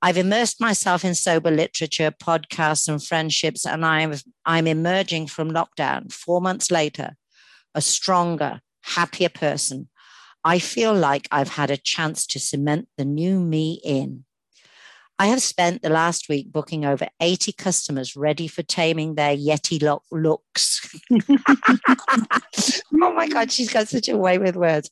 I've immersed myself in sober literature, podcasts, and friendships, and I'm, I'm emerging from lockdown four months later, a stronger, happier person. I feel like I've had a chance to cement the new me in. I have spent the last week booking over 80 customers ready for taming their Yeti lo- looks. oh my God, she's got such a way with words.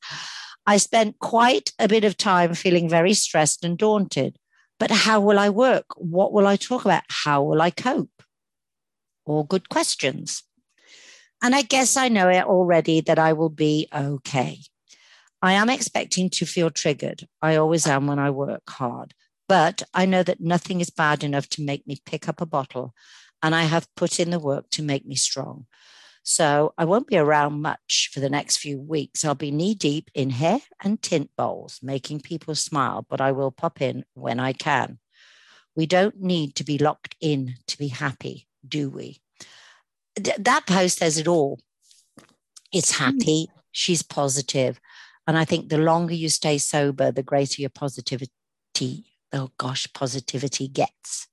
I spent quite a bit of time feeling very stressed and daunted. But how will I work? What will I talk about? How will I cope? All good questions. And I guess I know it already that I will be okay. I am expecting to feel triggered. I always am when I work hard. But I know that nothing is bad enough to make me pick up a bottle. And I have put in the work to make me strong. So I won't be around much for the next few weeks. I'll be knee deep in hair and tint bowls, making people smile, but I will pop in when I can. We don't need to be locked in to be happy, do we? D- that post says it all. It's hmm. happy, she's positive. positive, And I think the longer you stay sober, the greater your positivity oh gosh positivity gets.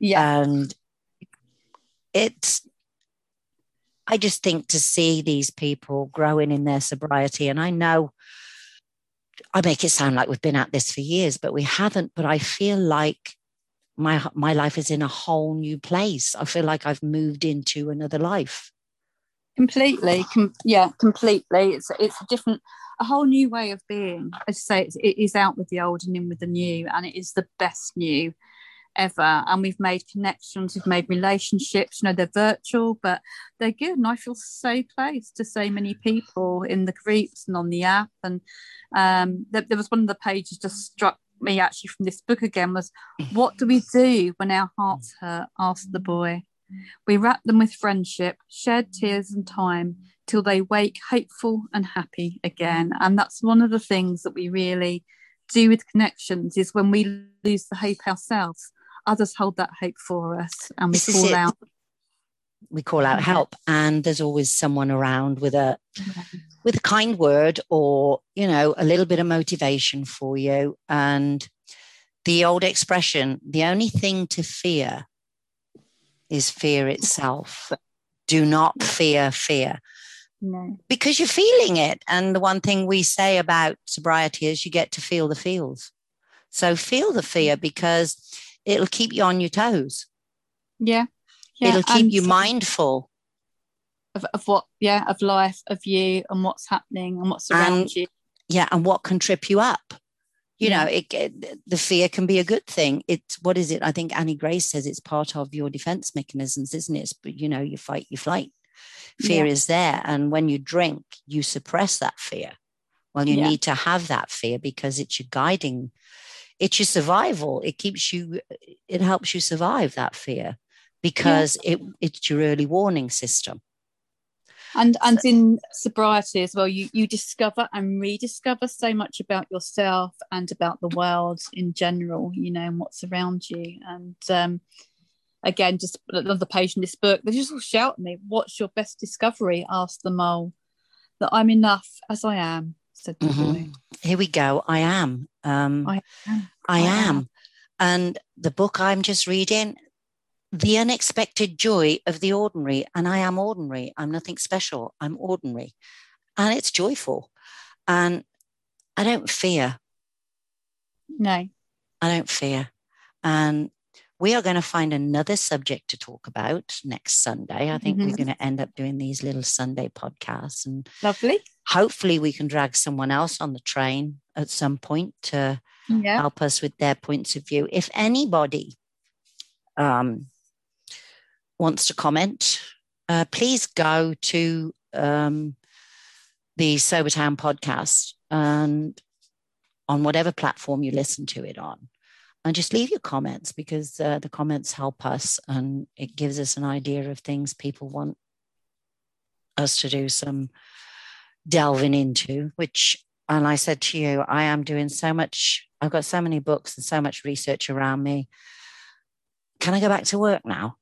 Yeah. And it's I just think to see these people growing in their sobriety, and I know I make it sound like we've been at this for years, but we haven't. But I feel like my my life is in a whole new place. I feel like I've moved into another life. Completely, com- yeah, completely. It's it's a different, a whole new way of being. As I say, it's, it is out with the old and in with the new, and it is the best new ever and we've made connections we've made relationships you know they're virtual but they're good and i feel so close to so many people in the groups and on the app and um, there, there was one of the pages just struck me actually from this book again was what do we do when our hearts hurt asked the boy we wrap them with friendship shed tears and time till they wake hopeful and happy again. And that's one of the things that we really do with connections is when we lose the hope ourselves others hold that hope for us and we this call out. We call out help and there's always someone around with a with a kind word or you know a little bit of motivation for you. And the old expression the only thing to fear is fear itself do not fear fear no. because you're feeling it and the one thing we say about sobriety is you get to feel the feels so feel the fear mm. because it'll keep you on your toes. Yeah. yeah. It'll keep and you mindful of, of what, yeah, of life, of you and what's happening and what's around and, you. Yeah. And what can trip you up. You know, mm-hmm. it, it, the fear can be a good thing. It's what is it? I think Annie Grace says it's part of your defense mechanisms, isn't it? But you know, you fight, you flight. Fear yeah. is there. And when you drink, you suppress that fear. Well, you yeah. need to have that fear because it's your guiding it's your survival it keeps you it helps you survive that fear because yeah. it it's your early warning system and and in sobriety as well you you discover and rediscover so much about yourself and about the world in general you know and what's around you. And um again just another page in this book. They just all shout at me what's your best discovery? asked the mole that i'm enough as i am said the mm-hmm. boy here we go. I am. Um, I am. I am. And the book I'm just reading, The Unexpected Joy of the Ordinary. And I am ordinary. I'm nothing special. I'm ordinary. And it's joyful. And I don't fear. No. I don't fear. And we are going to find another subject to talk about next Sunday. I think mm-hmm. we're going to end up doing these little Sunday podcasts and lovely. Hopefully, we can drag someone else on the train at some point to yeah. help us with their points of view. If anybody um, wants to comment, uh, please go to um, the Sobertown podcast and on whatever platform you listen to it on. And just leave your comments because uh, the comments help us and it gives us an idea of things people want us to do some delving into which and i said to you i am doing so much i've got so many books and so much research around me. Can i go back to work now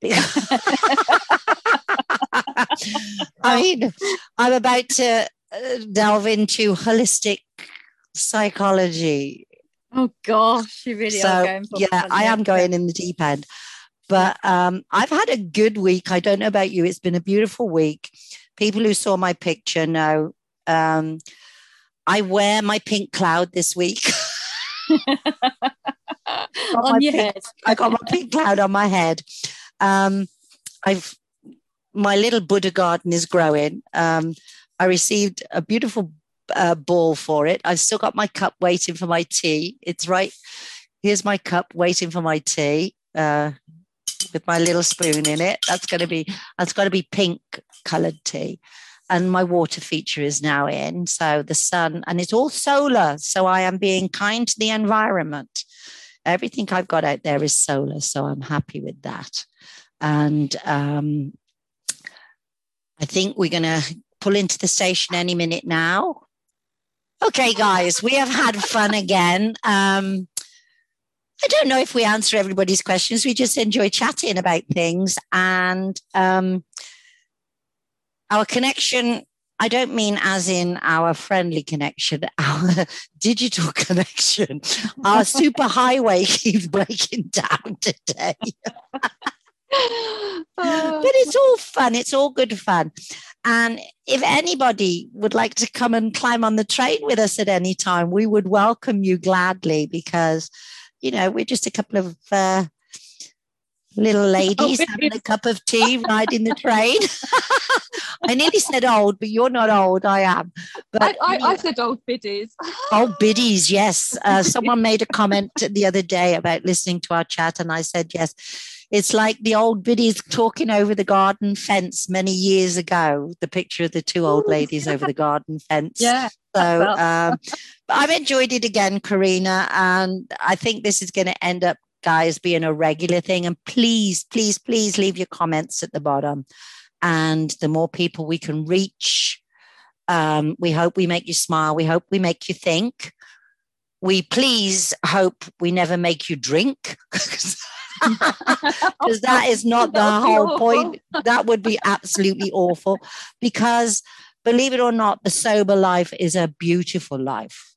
i mean i'm about to uh, delve into holistic psychology Oh gosh, you really so, are going for Yeah, I am going in the deep end. But um, I've had a good week. I don't know about you. It's been a beautiful week. People who saw my picture know um, I wear my pink cloud this week. on your pink, head. I got my pink cloud on my head. Um, I've my little Buddha garden is growing. Um, I received a beautiful uh, ball for it. I've still got my cup waiting for my tea. It's right. Here's my cup waiting for my tea uh, with my little spoon in it. That's going to be that's got to be pink coloured tea. And my water feature is now in. So the sun, and it's all solar. So I am being kind to the environment. Everything I've got out there is solar. So I'm happy with that. And um, I think we're going to pull into the station any minute now. Okay, guys, we have had fun again. Um, I don't know if we answer everybody's questions. We just enjoy chatting about things. And um, our connection I don't mean as in our friendly connection, our digital connection. Our super highway keeps breaking down today. Oh, but it's all fun. It's all good fun. And if anybody would like to come and climb on the train with us at any time, we would welcome you gladly because, you know, we're just a couple of uh, little oh, ladies having a cup of tea riding the train. I nearly said old, but you're not old. I am. But I, I, I said old biddies. old biddies, yes. Uh, someone made a comment the other day about listening to our chat, and I said yes. It's like the old biddies talking over the garden fence many years ago. The picture of the two old ladies over the garden fence. Yeah. So um, I've enjoyed it again, Karina, and I think this is going to end up guys being a regular thing. And please, please, please leave your comments at the bottom. And the more people we can reach, um, we hope we make you smile. We hope we make you think. We please hope we never make you drink. Because that is not the whole point. That would be absolutely awful. Because believe it or not, the sober life is a beautiful life.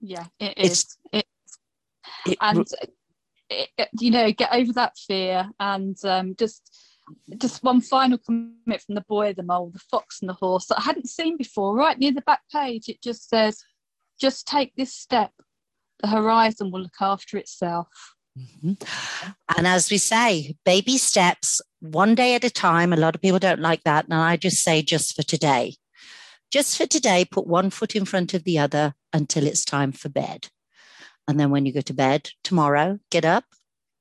Yeah, it is. It's, it, and you know get over that fear and um, just just one final comment from the boy the mole the fox and the horse that i hadn't seen before. Right near the back page it just says just take this step. The horizon will look after itself. Mm-hmm. and as we say baby steps one day at a time. A lot of people don't like that. And i just say just for today. Just for today put one foot in front of the other until it's time for bed and then when you go to bed tomorrow, get up,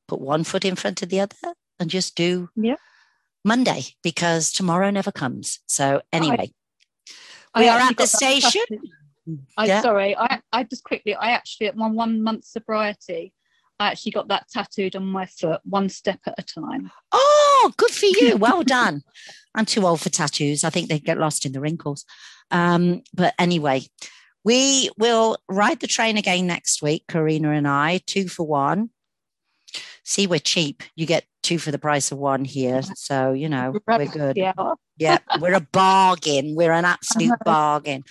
put one foot in front of the other, and just do yeah. Monday because tomorrow never comes. So anyway, I, we I are at the station. I'm yeah. sorry. I, I just quickly, I actually at my one month sobriety, I actually got that tattooed on my foot, one step at a time. Oh, good for you. Well done. I'm too old for tattoos. I think they get lost in the wrinkles. Um, but anyway, we will ride the train again next week, Karina and I, two for one. See, we're cheap. You get two for the price of one here. So, you know, we're good. Yeah, yeah we're a bargain. We're an absolute bargain.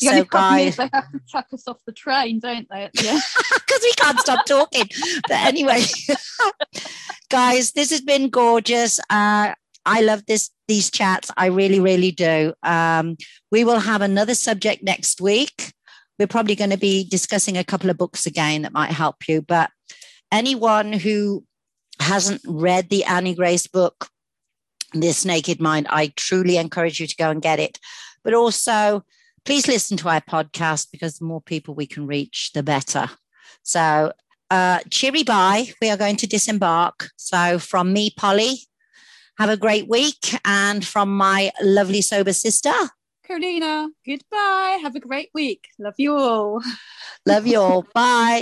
The so, guys, they have to chuck us off the train, don't they? Yeah, because we can't stop talking. But anyway, guys, this has been gorgeous. Uh, I love this these chats. I really, really do. Um, we will have another subject next week we're probably going to be discussing a couple of books again that might help you. But anyone who hasn't read the Annie Grace book, This Naked Mind, I truly encourage you to go and get it. But also, please listen to our podcast because the more people we can reach, the better. So, uh, cheery bye. We are going to disembark. So, from me, Polly, have a great week. And from my lovely sober sister, Karina, goodbye. Have a great week. Love you all. Love you all. Bye.